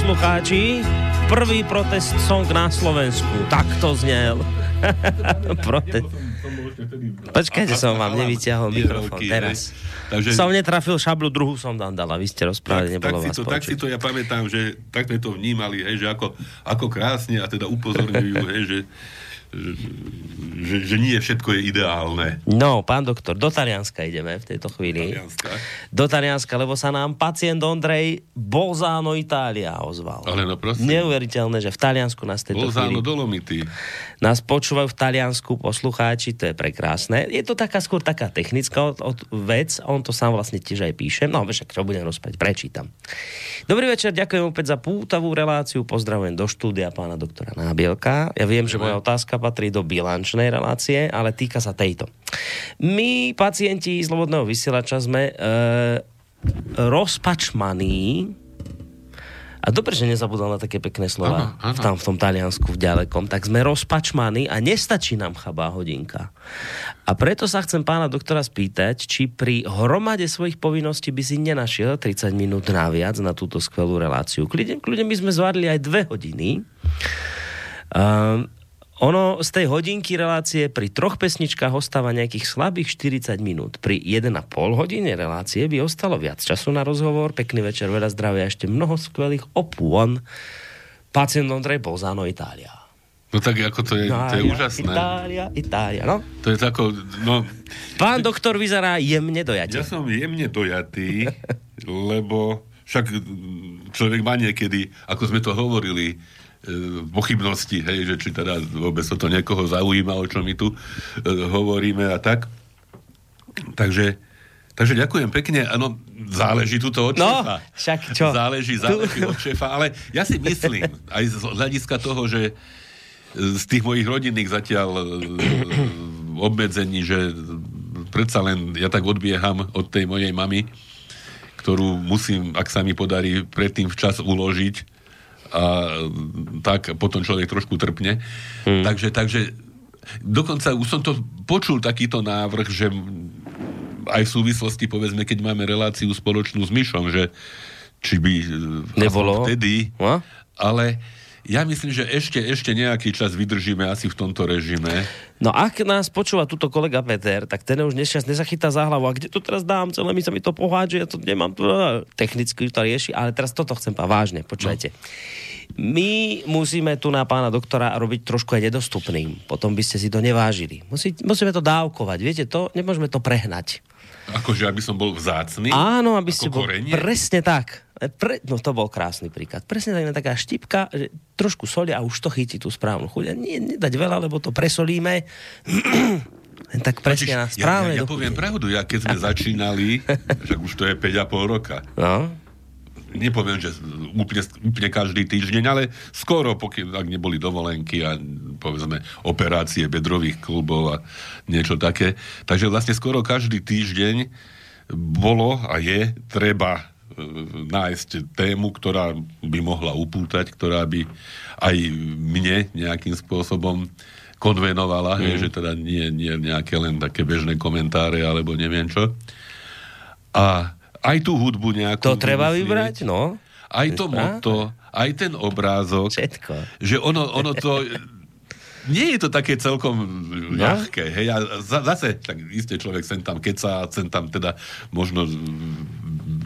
Poslucháči. Prvý protest song na Slovensku. Tak to znel. protest. Počkajte, som vám nevyťahol mikrofón teraz. Takže, Som netrafil šablu, druhú som tam dala. Vy ste rozprávali, tak, tak, nebolo si vás to, tak si to ja pamätám, že tak sme to vnímali, hej, že ako, ako krásne a teda upozorňujú, hej, že, že, že, nie všetko je ideálne. No, pán doktor, do Talianska ideme v tejto chvíli. Talianska. Do Talianska, lebo sa nám pacient Ondrej Bolzano Itália ozval. Ale no prosím. Neuveriteľné, že v Taliansku nás tejto chvíli... Bolzano Dolomity. Nás počúvajú v Taliansku poslucháči, to je prekrásne. Je to taká skôr taká technická od, od vec, on to sám vlastne tiež aj píše. No, však čo budem rozprávať, prečítam. Dobrý večer, ďakujem opäť za pútavú reláciu, pozdravujem do štúdia pána doktora Nábielka. Ja viem, že moja otázka patrí do bilančnej relácie, ale týka sa tejto. My, pacienti Slobodného vysielača, sme e, rozpačmaní a dobre, že nezabudol na také pekné slova Áno, áno. tam v tom Taliansku v ďalekom, tak sme rozpačmaní a nestačí nám chabá hodinka. A preto sa chcem pána doktora spýtať, či pri hromade svojich povinností by si nenašiel 30 minút naviac na túto skvelú reláciu. Kľudne, kľudne by sme zvládli aj dve hodiny. Um, ono z tej hodinky relácie pri troch pesničkách ostáva nejakých slabých 40 minút. Pri 1,5 hodine relácie by ostalo viac času na rozhovor. Pekný večer, veľa zdravia, ešte mnoho skvelých opôn. Pacient Ondrej Bolzano, Itália. No tak ako to je, to je úžasné. Itália, Itália, no. To je tako, no, Pán doktor vyzerá jemne dojate. ja som jemne dojatý, lebo však človek má niekedy, ako sme to hovorili, pochybnosti, hej, že či teda vôbec to niekoho zaujíma, o čom my tu e, hovoríme a tak. Takže, takže ďakujem pekne. Áno, záleží tuto od No, šéfa. však čo? Záleží, záleží od šéfa, ale ja si myslím, aj z hľadiska toho, že z tých mojich rodinných zatiaľ e, obmedzení, že predsa len ja tak odbieham od tej mojej mamy, ktorú musím, ak sa mi podarí, predtým včas uložiť a tak potom človek trošku trpne. Hmm. Takže, takže dokonca už som to počul takýto návrh, že aj v súvislosti, povedzme, keď máme reláciu spoločnú s Myšom, že či by e, Nebolo. vtedy, No? ale ja myslím, že ešte, ešte nejaký čas vydržíme asi v tomto režime. No ak nás počúva túto kolega Peter, tak ten už nešťastne nezachytá za hlavu. A kde to teraz dám? Celé mi sa mi to pohádže, ja to nemám. Technicky to rieši, ale teraz toto chcem pa vážne, počujete. My musíme tu na pána doktora robiť trošku aj nedostupným. Potom by ste si to nevážili. Musí, musíme to dávkovať. Viete to? Nemôžeme to prehnať. Akože, aby som bol vzácný. Áno, aby ste bol... Presne tak. Pre, no to bol krásny príklad. Presne tak, taká štipka, že trošku soli a už to chytí tú správnu chuť. Nie, nedať veľa, lebo to presolíme. Len tak presne na ja, správne. ja, ja poviem pravdu, ja keď sme začínali, že už to je 5,5 roka, No, nepoviem, že úplne, úplne každý týždeň, ale skoro, pokiaľ ak neboli dovolenky a povedzme operácie bedrových klubov a niečo také. Takže vlastne skoro každý týždeň bolo a je treba nájsť tému, ktorá by mohla upútať, ktorá by aj mne nejakým spôsobom konvenovala, mm. že teda nie, nie nejaké len také bežné komentáre alebo neviem čo. A aj tú hudbu nejakú... to treba vymyslieť. vybrať, no. Aj to moto, aj ten obrázok, Všetko. že ono, ono to... Nie je to také celkom ľahké, hej, a za, zase, tak isté človek sem tam keca, sem tam teda možno,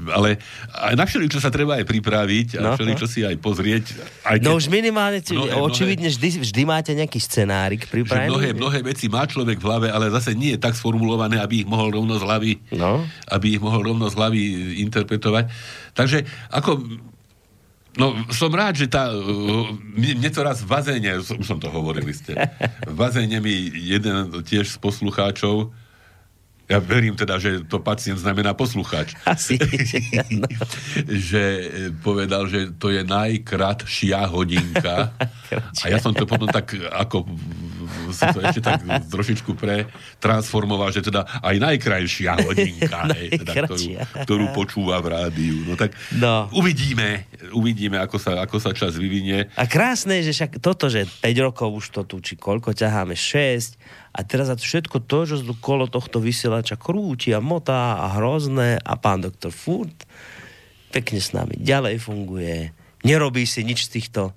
ale aj na všeličo sa treba aj pripraviť a No. všeličo si aj pozrieť. Aj No už minimálne, Mnohé, očividne vždy, vždy máte nejaký scenárik pripravený. mnohé, mnohé veci má človek v hlave, ale zase nie je tak sformulované, aby ich mohol rovno z hlavy, No. aby ich mohol rovno z hlavy interpretovať. Takže ako No, som rád, že tá... uh, Mne, to raz v bazéne, už som to hovoril ste, v bazéne mi jeden tiež z poslucháčov, ja verím teda, že to pacient znamená poslucháč, Asi. no. že e, povedal, že to je najkratšia hodinka. A ja som to potom tak ako som to ešte tak trošičku pretransformoval, že teda aj najkrajšia hodinka, hej, teda, ktorú, ktorú počúva v rádiu. No tak No. uvidíme, uvidíme, ako sa, ako sa čas vyvinie. A krásne je, že však toto, že 5 rokov už to tu, či koľko ťaháme, 6, a teraz za všetko to, tu kolo tohto vysielača krúti a motá a hrozné a pán doktor furt pekne s nami ďalej funguje, nerobí si nič z týchto e,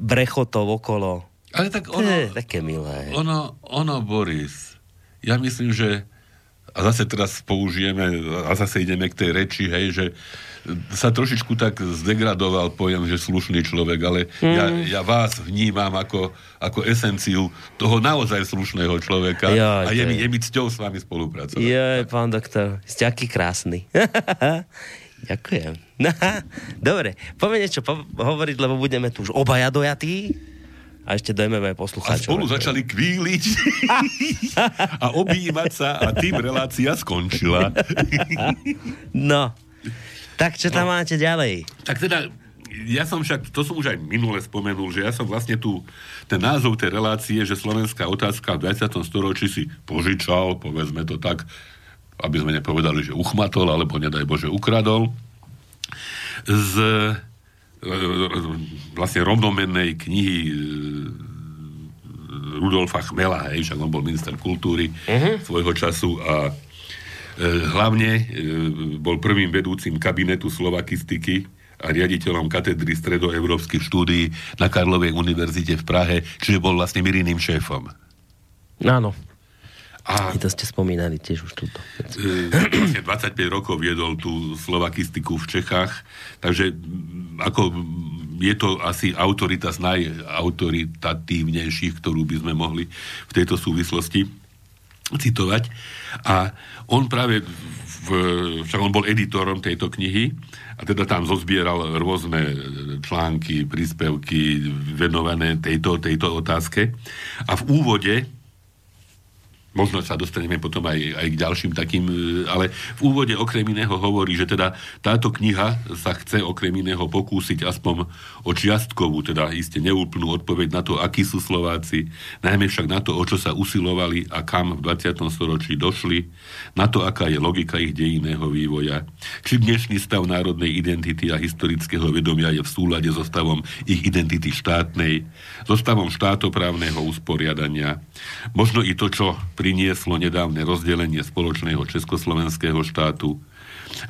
brechotov okolo. Ale tak To je ono, také milé. ono, ono, Boris, ja myslím, že a zase teraz použijeme a zase ideme k tej reči, hej, že sa trošičku tak zdegradoval pojem, že slušný človek, ale mm. ja, ja vás vnímam ako, ako esenciu toho naozaj slušného človeka Jaj, a je to mi, je- je mi cťou s vami spolupracovať. Je, pán doktor, ste aký krásny. Ďakujem. Dobre, poďme niečo po- hovoriť, lebo budeme tu už obaja dojatí a ešte dojmeme aj A poslucháčov. spolu začali kvíliť a objímať sa a tým relácia skončila. No, tak čo tam máte ďalej? Tak teda, ja som však, to som už aj minule spomenul, že ja som vlastne tu, ten názov tej relácie, že slovenská otázka v 20. storočí si požičal, povedzme to tak, aby sme nepovedali, že uchmatol, alebo nedaj Bože ukradol, z vlastne rovnomennej knihy e, Rudolfa Chmela, hej, však on bol minister kultúry uh-huh. svojho času a e, hlavne e, bol prvým vedúcim kabinetu slovakistiky a riaditeľom katedry stredoeurópskych štúdií na Karlovej univerzite v Prahe, čiže bol vlastne Miriným šéfom. Áno, A to ste spomínali tiež už túto. e, vlastne 25 rokov viedol tú slovakistiku v Čechách, takže ako je to asi autorita z najautoritatívnejších, ktorú by sme mohli v tejto súvislosti citovať. A on práve, v, však on bol editorom tejto knihy a teda tam zozbieral rôzne články, príspevky venované tejto, tejto otázke. A v úvode Možno sa dostaneme potom aj, aj k ďalším takým, e, ale v úvode okrem iného hovorí, že teda táto kniha sa chce okrem iného pokúsiť aspoň o čiastkovú, teda iste neúplnú odpoveď na to, akí sú Slováci, najmä však na to, o čo sa usilovali a kam v 20. storočí došli, na to, aká je logika ich dejinného vývoja, či dnešný stav národnej identity a historického vedomia je v súlade so stavom ich identity štátnej, so stavom štátoprávneho usporiadania, možno i to, čo prinieslo nedávne rozdelenie spoločného československého štátu,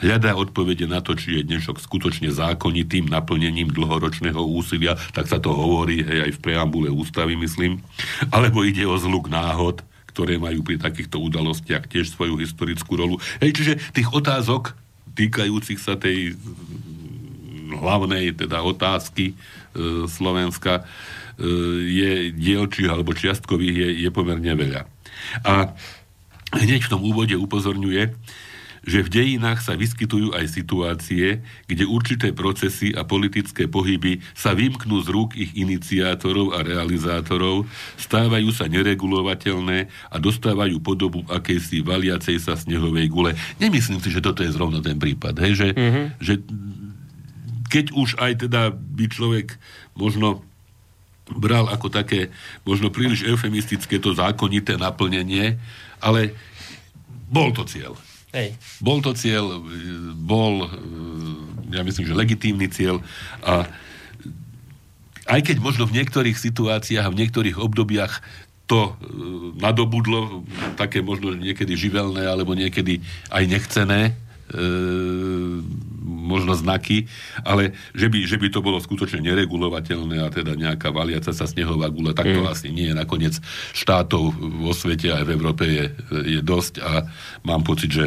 hľadá odpovede na to, či je dnešok skutočne zákonitým naplnením dlhoročného úsilia, tak sa to hovorí hej, aj v preambule ústavy, myslím, alebo ide o zluk náhod, ktoré majú pri takýchto udalostiach tiež svoju historickú rolu. Hej, čiže tých otázok týkajúcich sa tej hlavnej teda otázky e, Slovenska e, je dielčích alebo čiastkových je, je pomerne veľa. A hneď v tom úvode upozorňuje, že v dejinách sa vyskytujú aj situácie, kde určité procesy a politické pohyby sa vymknú z rúk ich iniciátorov a realizátorov, stávajú sa neregulovateľné a dostávajú podobu akejsi valiacej sa snehovej gule. Nemyslím si, že toto je zrovna ten prípad, hej? Že, mm-hmm. že keď už aj teda by človek možno bral ako také možno príliš eufemistické to zákonité naplnenie, ale bol to cieľ. Hej. Bol to cieľ, bol, ja myslím, že legitímny cieľ a aj keď možno v niektorých situáciách a v niektorých obdobiach to nadobudlo také možno niekedy živelné alebo niekedy aj nechcené e, možno znaky, ale že by, že by to bolo skutočne neregulovateľné a teda nejaká valiaca sa snehová gula, tak to mm. asi nie. Nakoniec štátov vo svete aj v Európe je, je dosť a mám pocit, že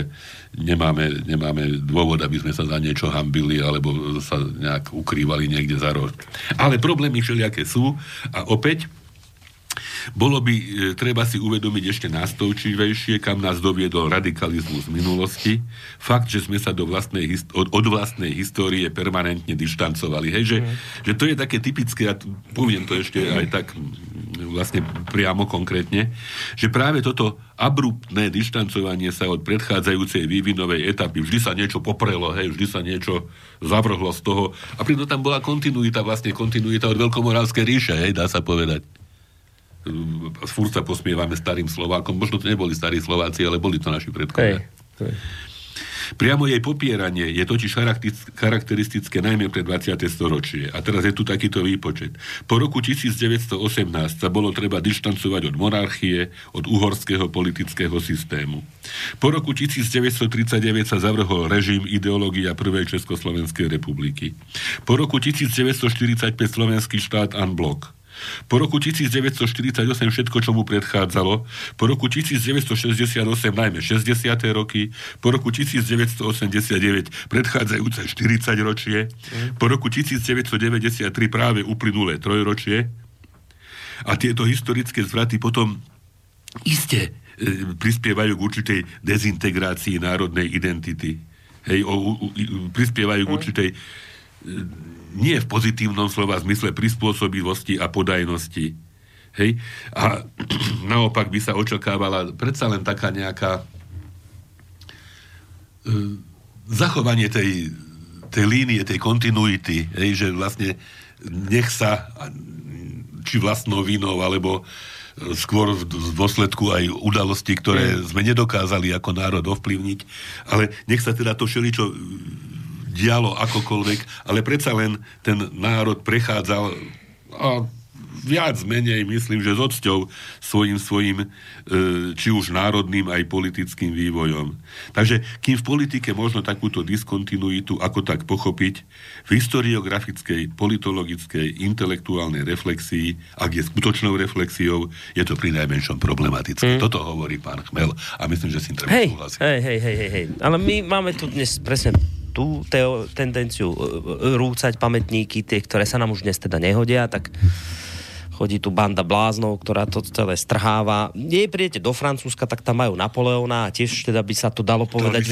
nemáme, nemáme dôvod, aby sme sa za niečo hambili alebo sa nejak ukrývali niekde za roh. Ale problémy všelijaké sú a opäť bolo by e, treba si uvedomiť ešte nástojčivejšie, kam nás doviedol radikalizmus minulosti. Fakt, že sme sa do vlastnej, od, od vlastnej histórie permanentne dištancovali. Hej, že, mm. že to je také typické, a poviem to ešte aj tak vlastne priamo konkrétne, že práve toto abruptné dištancovanie sa od predchádzajúcej vývinovej etapy, vždy sa niečo poprelo, hej, vždy sa niečo zavrhlo z toho a pritom tam bola kontinuita, vlastne kontinuita od Veľkomorálskej ríše, hej, dá sa povedať furt sa posmievame starým Slovákom, možno to neboli starí Slováci, ale boli to naši predkovia. Hej, Priamo jej popieranie je totiž charakteristické najmä pre 20. storočie. A teraz je tu takýto výpočet. Po roku 1918 sa bolo treba dištancovať od monarchie, od uhorského politického systému. Po roku 1939 sa zavrhol režim ideológia Prvej Československej republiky. Po roku 1945 slovenský štát unblock. Po roku 1948 všetko, čo mu predchádzalo, po roku 1968 najmä 60. roky, po roku 1989 predchádzajúce 40 ročie, mm. po roku 1993 práve uplynulé trojročie a tieto historické zvraty potom iste e, prispievajú k určitej dezintegrácii národnej identity. Hej, o, o, o, prispievajú k mm. určitej nie v pozitívnom slova zmysle prispôsobivosti a podajnosti. Hej? A naopak by sa očakávala predsa len taká nejaká e, zachovanie tej, tej línie, tej kontinuity, hej? že vlastne nech sa či vlastnou vinou, alebo e, skôr v dôsledku aj udalosti, ktoré mm. sme nedokázali ako národ ovplyvniť, ale nech sa teda to všeličo dialo akokoľvek, ale predsa len ten národ prechádzal a viac menej, myslím, že s odsťou svojim, svojim e, či už národným aj politickým vývojom. Takže kým v politike možno takúto diskontinuitu ako tak pochopiť, v historiografickej, politologickej, intelektuálnej reflexii, ak je skutočnou reflexiou, je to pri najmenšom problematické. Hmm. Toto hovorí pán Chmel a myslím, že si treba hej, súhlasiť. Hej, hej, hej, hej. Ale my máme tu dnes presne tú teo, tendenciu e, e, rúcať pamätníky, tie, ktoré sa nám už dnes teda nehodia, tak chodí tu banda bláznov, ktorá to celé strháva. Nie prídete do Francúzska, tak tam majú Napoleona a tiež teda by sa to dalo povedať,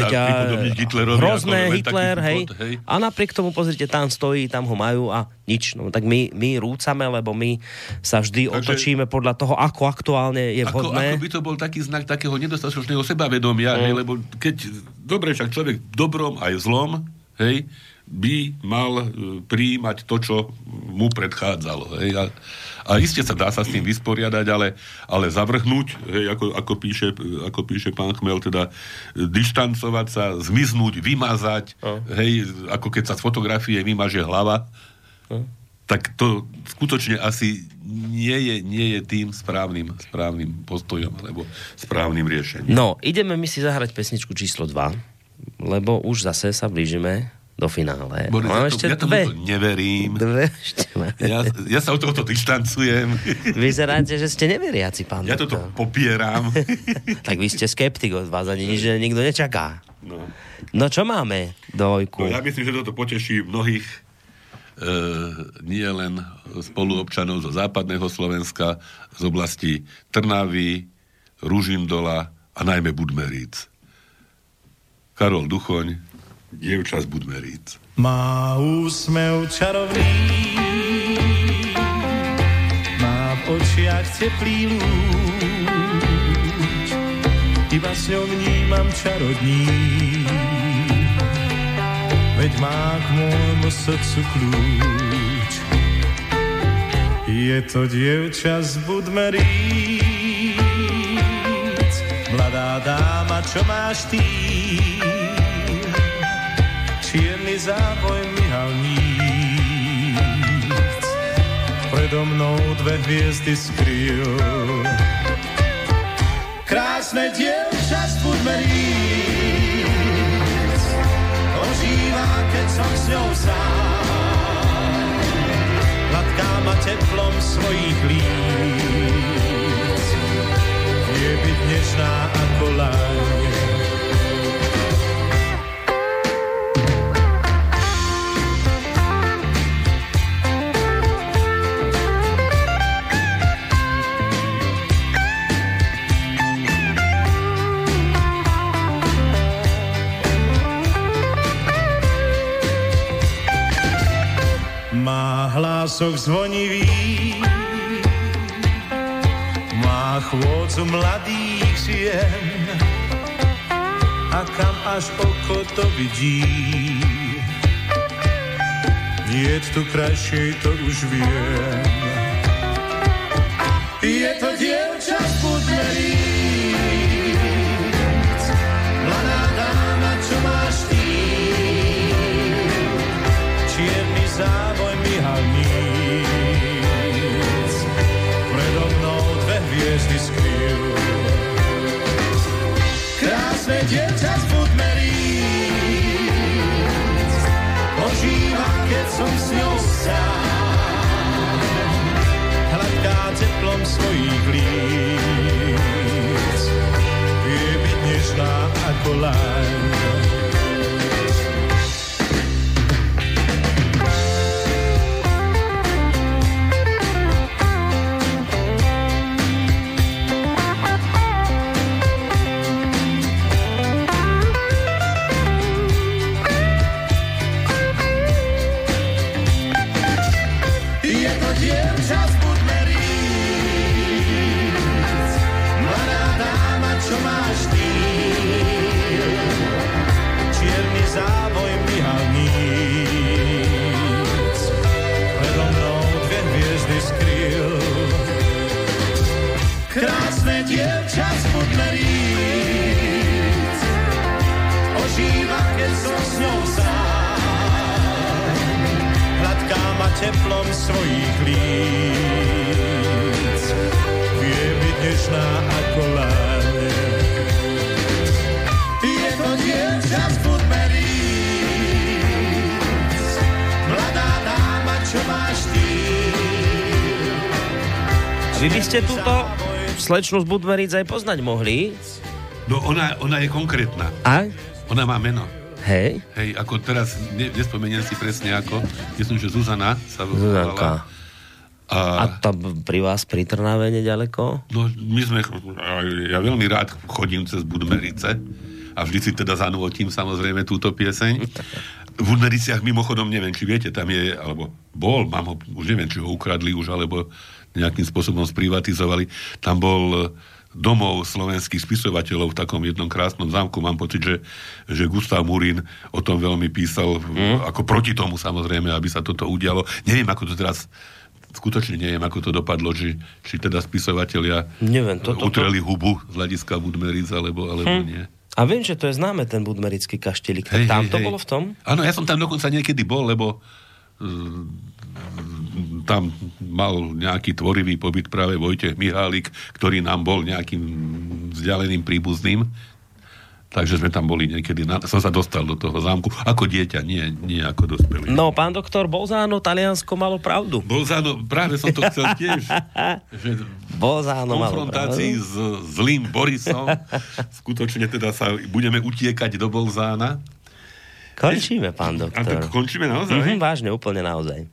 Hitlerovi hrozné ako Hitler, hej. bod, hej. A napriek tomu, pozrite, tam stojí, tam ho majú a nič. No tak my, my rúcame, lebo my sa vždy Takže- otočíme podľa toho, ako aktuálne je Ako, vhodné. ako by to bol taký znak takého nedostatočného sebavedomia, Mm. hej, lebo keď, dobre, však človek v dobrom aj v zlom, hej, by mal e, prijímať to, čo mu predchádzalo. Hej, a, a iste sa dá sa s tým vysporiadať, ale, ale zavrhnúť, hej, ako, ako, píše, ako píše pán Chmel, teda e, dištancovať sa, zmiznúť, vymazať, hej, ako keď sa z fotografie vymaže hlava, tak to skutočne asi nie je, nie je tým správnym, správnym postojom alebo správnym riešením. No, ideme my si zahrať pesničku číslo 2, lebo už zase sa blížime do finále. Boris, Mám ja, ešte to, ja tomu dve. to neverím. Dve ešte máme. Ja, ja sa od tohoto dištancujem. Vyzeráte, že ste neveriaci, pán Ja toto popieram. Tak vy ste skeptik od vás, ani nič nikto nečaká. No. No čo máme, dvojku? No, ja myslím, že toto poteší mnohých e, nie len spoluobčanov zo západného Slovenska, z oblasti Trnavy, Ružindola a najmä Budmeríc. Karol Duchoň, dievča z Budmeríc. Má úsmev čarovný, má v očiach teplý lúč, iba s ňou vnímam čarodní, veď má k môjmu srdcu kľúč. Je to dievča z Budmeríc, mladá dáma, čo má štýl, čierny záboj myhalníc. Predo mnou dve hviezdy skryl. Krásne dievča z Budmeríc, ožíva, keď som s ňou sám. Hladká ma teplom svojich líc, je byť nežná ako laň. Hlások zvonivý, má chôdzu mladých žien a kam až oko to vidí. Nie tu krajšej, to už viem. Krásne dievča z Budmeríc, ožíva, keď som s ňou sám. Hladká teplom svojich líc, vie byť nežná ako laň. Slečnu z Budmeríc aj poznať mohli. No ona, ona je konkrétna. A? Ona má meno. Hej, Hej, ako teraz, ne, nespomeniem si presne ako, myslím, že Zuzana sa. Zuzanka. A A, tam pri vás pri Trnave nedaleko? no, my sme, ja veľmi rád chodím cez Budmerice a vždy si teda zanúotím samozrejme túto pieseň. V Budmericiach mimochodom, neviem, či viete, tam je, alebo bol, mám ho, už neviem, či ho ukradli už, alebo nejakým spôsobom sprivatizovali. Tam bol e, domov slovenských spisovateľov v takom jednom krásnom zámku. Mám pocit, že, že Gustav Murín o tom veľmi písal, mm. ako proti tomu samozrejme, aby sa toto udialo. Neviem, ako to teraz skutočne neviem, ako to dopadlo, či, či teda spisovatelia Neviem, toto- utreli hubu z hľadiska Budmeric, alebo, alebo hm. nie. A viem, že to je známe, ten budmerický kaštielik. Hej, tam hej, to hej. bolo v tom? Áno, ja som tam dokonca niekedy bol, lebo mm, tam mal nejaký tvorivý pobyt práve Vojtech Mihálik, ktorý nám bol nejakým vzdialeným príbuzným. Takže sme tam boli niekedy, na, som sa dostal do toho zámku, ako dieťa, nie, nie ako dospelý. No, pán doktor Bolzáno, Taliansko malo pravdu. Bolzano, práve som to chcel tiež, že Bolzáno malo konfrontácii s zlým Borisom skutočne teda sa budeme utiekať do Bolzána. Končíme, pán A doktor. tak končíme naozaj? Mhm, vážne, úplne naozaj.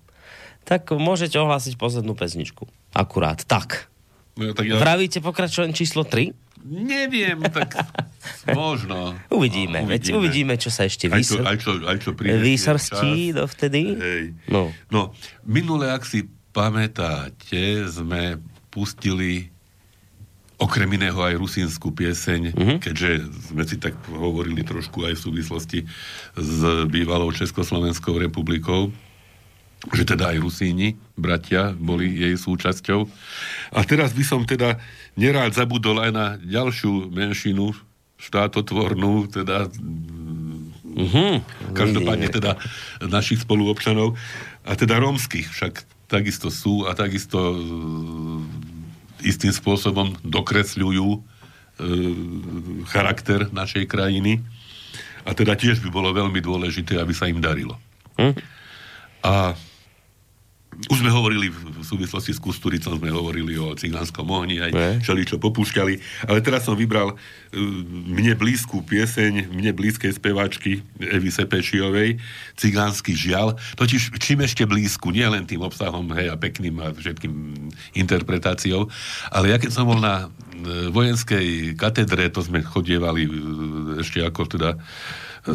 Tak môžete ohlásiť poslednú pesničku. Akurát. Tak. No, tak ja... Vravíte pokračovanie číslo 3? Neviem, tak možno. Uvidíme. No, Veď uvidíme, čo sa ešte Aj čo, vysr... aj čo, aj čo vysrstí dovtedy. Hej. No. no, minule, ak si pamätáte, sme pustili okrem iného aj rusínsku pieseň, Mhm. keďže sme si tak hovorili trošku aj v súvislosti s bývalou Československou republikou, že teda aj Rusíni, bratia, boli jej súčasťou. A teraz by som teda nerád zabudol aj na ďalšiu menšinu štátotvornú, teda Mhm. každopádne teda našich spoluobčanov a teda rómskych však takisto sú a takisto e, istým spôsobom dokresľujú e, charakter našej krajiny a teda tiež by bolo veľmi dôležité, aby sa im darilo. Hm? A už sme hovorili v súvislosti s Kusturicom, sme hovorili o cigánskom ohni, aj Ne. čo popúšťali, ale teraz som vybral uh, mne blízku pieseň, mne blízkej speváčky Evy Sepešiovej, Cigánsky žial, totiž čím ešte blízku, nie len tým obsahom, hej, a pekným a všetkým interpretáciou, ale ja keď som bol na e, vojenskej katedre, to sme chodievali e, ešte ako teda e,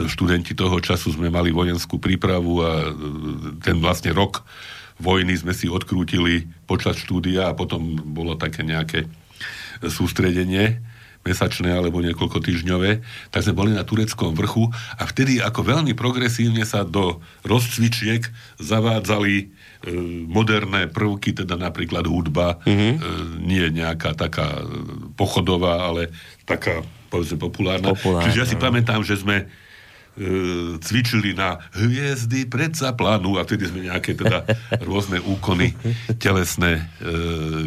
študenti toho času sme mali vojenskú prípravu a e, ten vlastne rok vojny sme si odkrútili počas štúdia a potom bolo také nejaké sústredenie mesačné alebo niekoľko týždňové, tak sme boli na tureckom vrchu a vtedy ako veľmi progresívne sa do rozcvičiek zavádzali e, moderné prvky, teda napríklad hudba, mm-hmm. e, nie nejaká taká e, pochodová, ale taká povedzme populárna. Populárna, Čiže ja si no. pamätám, že sme e, cvičili na hviezdy predsa plánu a vtedy sme nejaké teda rôzne úkony telesné e,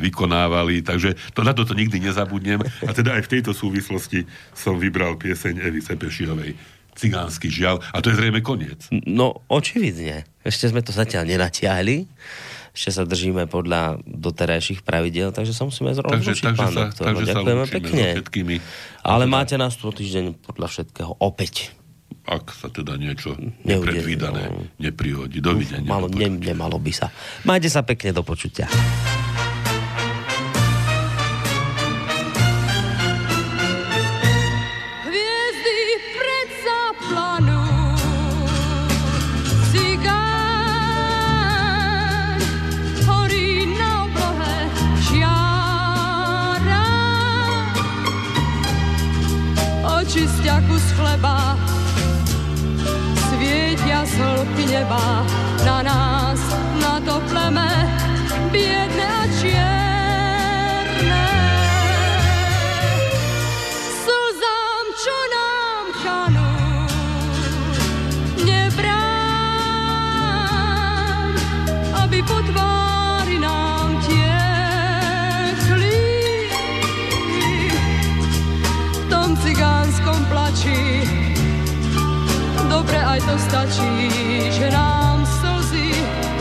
vykonávali, takže to, na toto nikdy nezabudnem a teda aj v tejto súvislosti som vybral pieseň Evy Sepešiovej Cigánsky žiaľ a to je zrejme koniec. No, očividne. Ešte sme to zatiaľ nenatiahli. Ešte sa držíme podľa doterajších pravidel, takže sa musíme Takže, rozlučiť, takže, pán sa, doktor. takže sa ďakujeme lúčime pekne. so všetkými. Ale teda, máte nás tu týždeň podľa všetkého opäť. Ak sa teda niečo nepredvídané no. neprihodí. Dovidenia. Malo, do ne, nemalo by sa. Majte sa pekne do počutia. Neba na nás, na to pleme, biedne aj to stačí, že nám slzy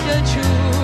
tečú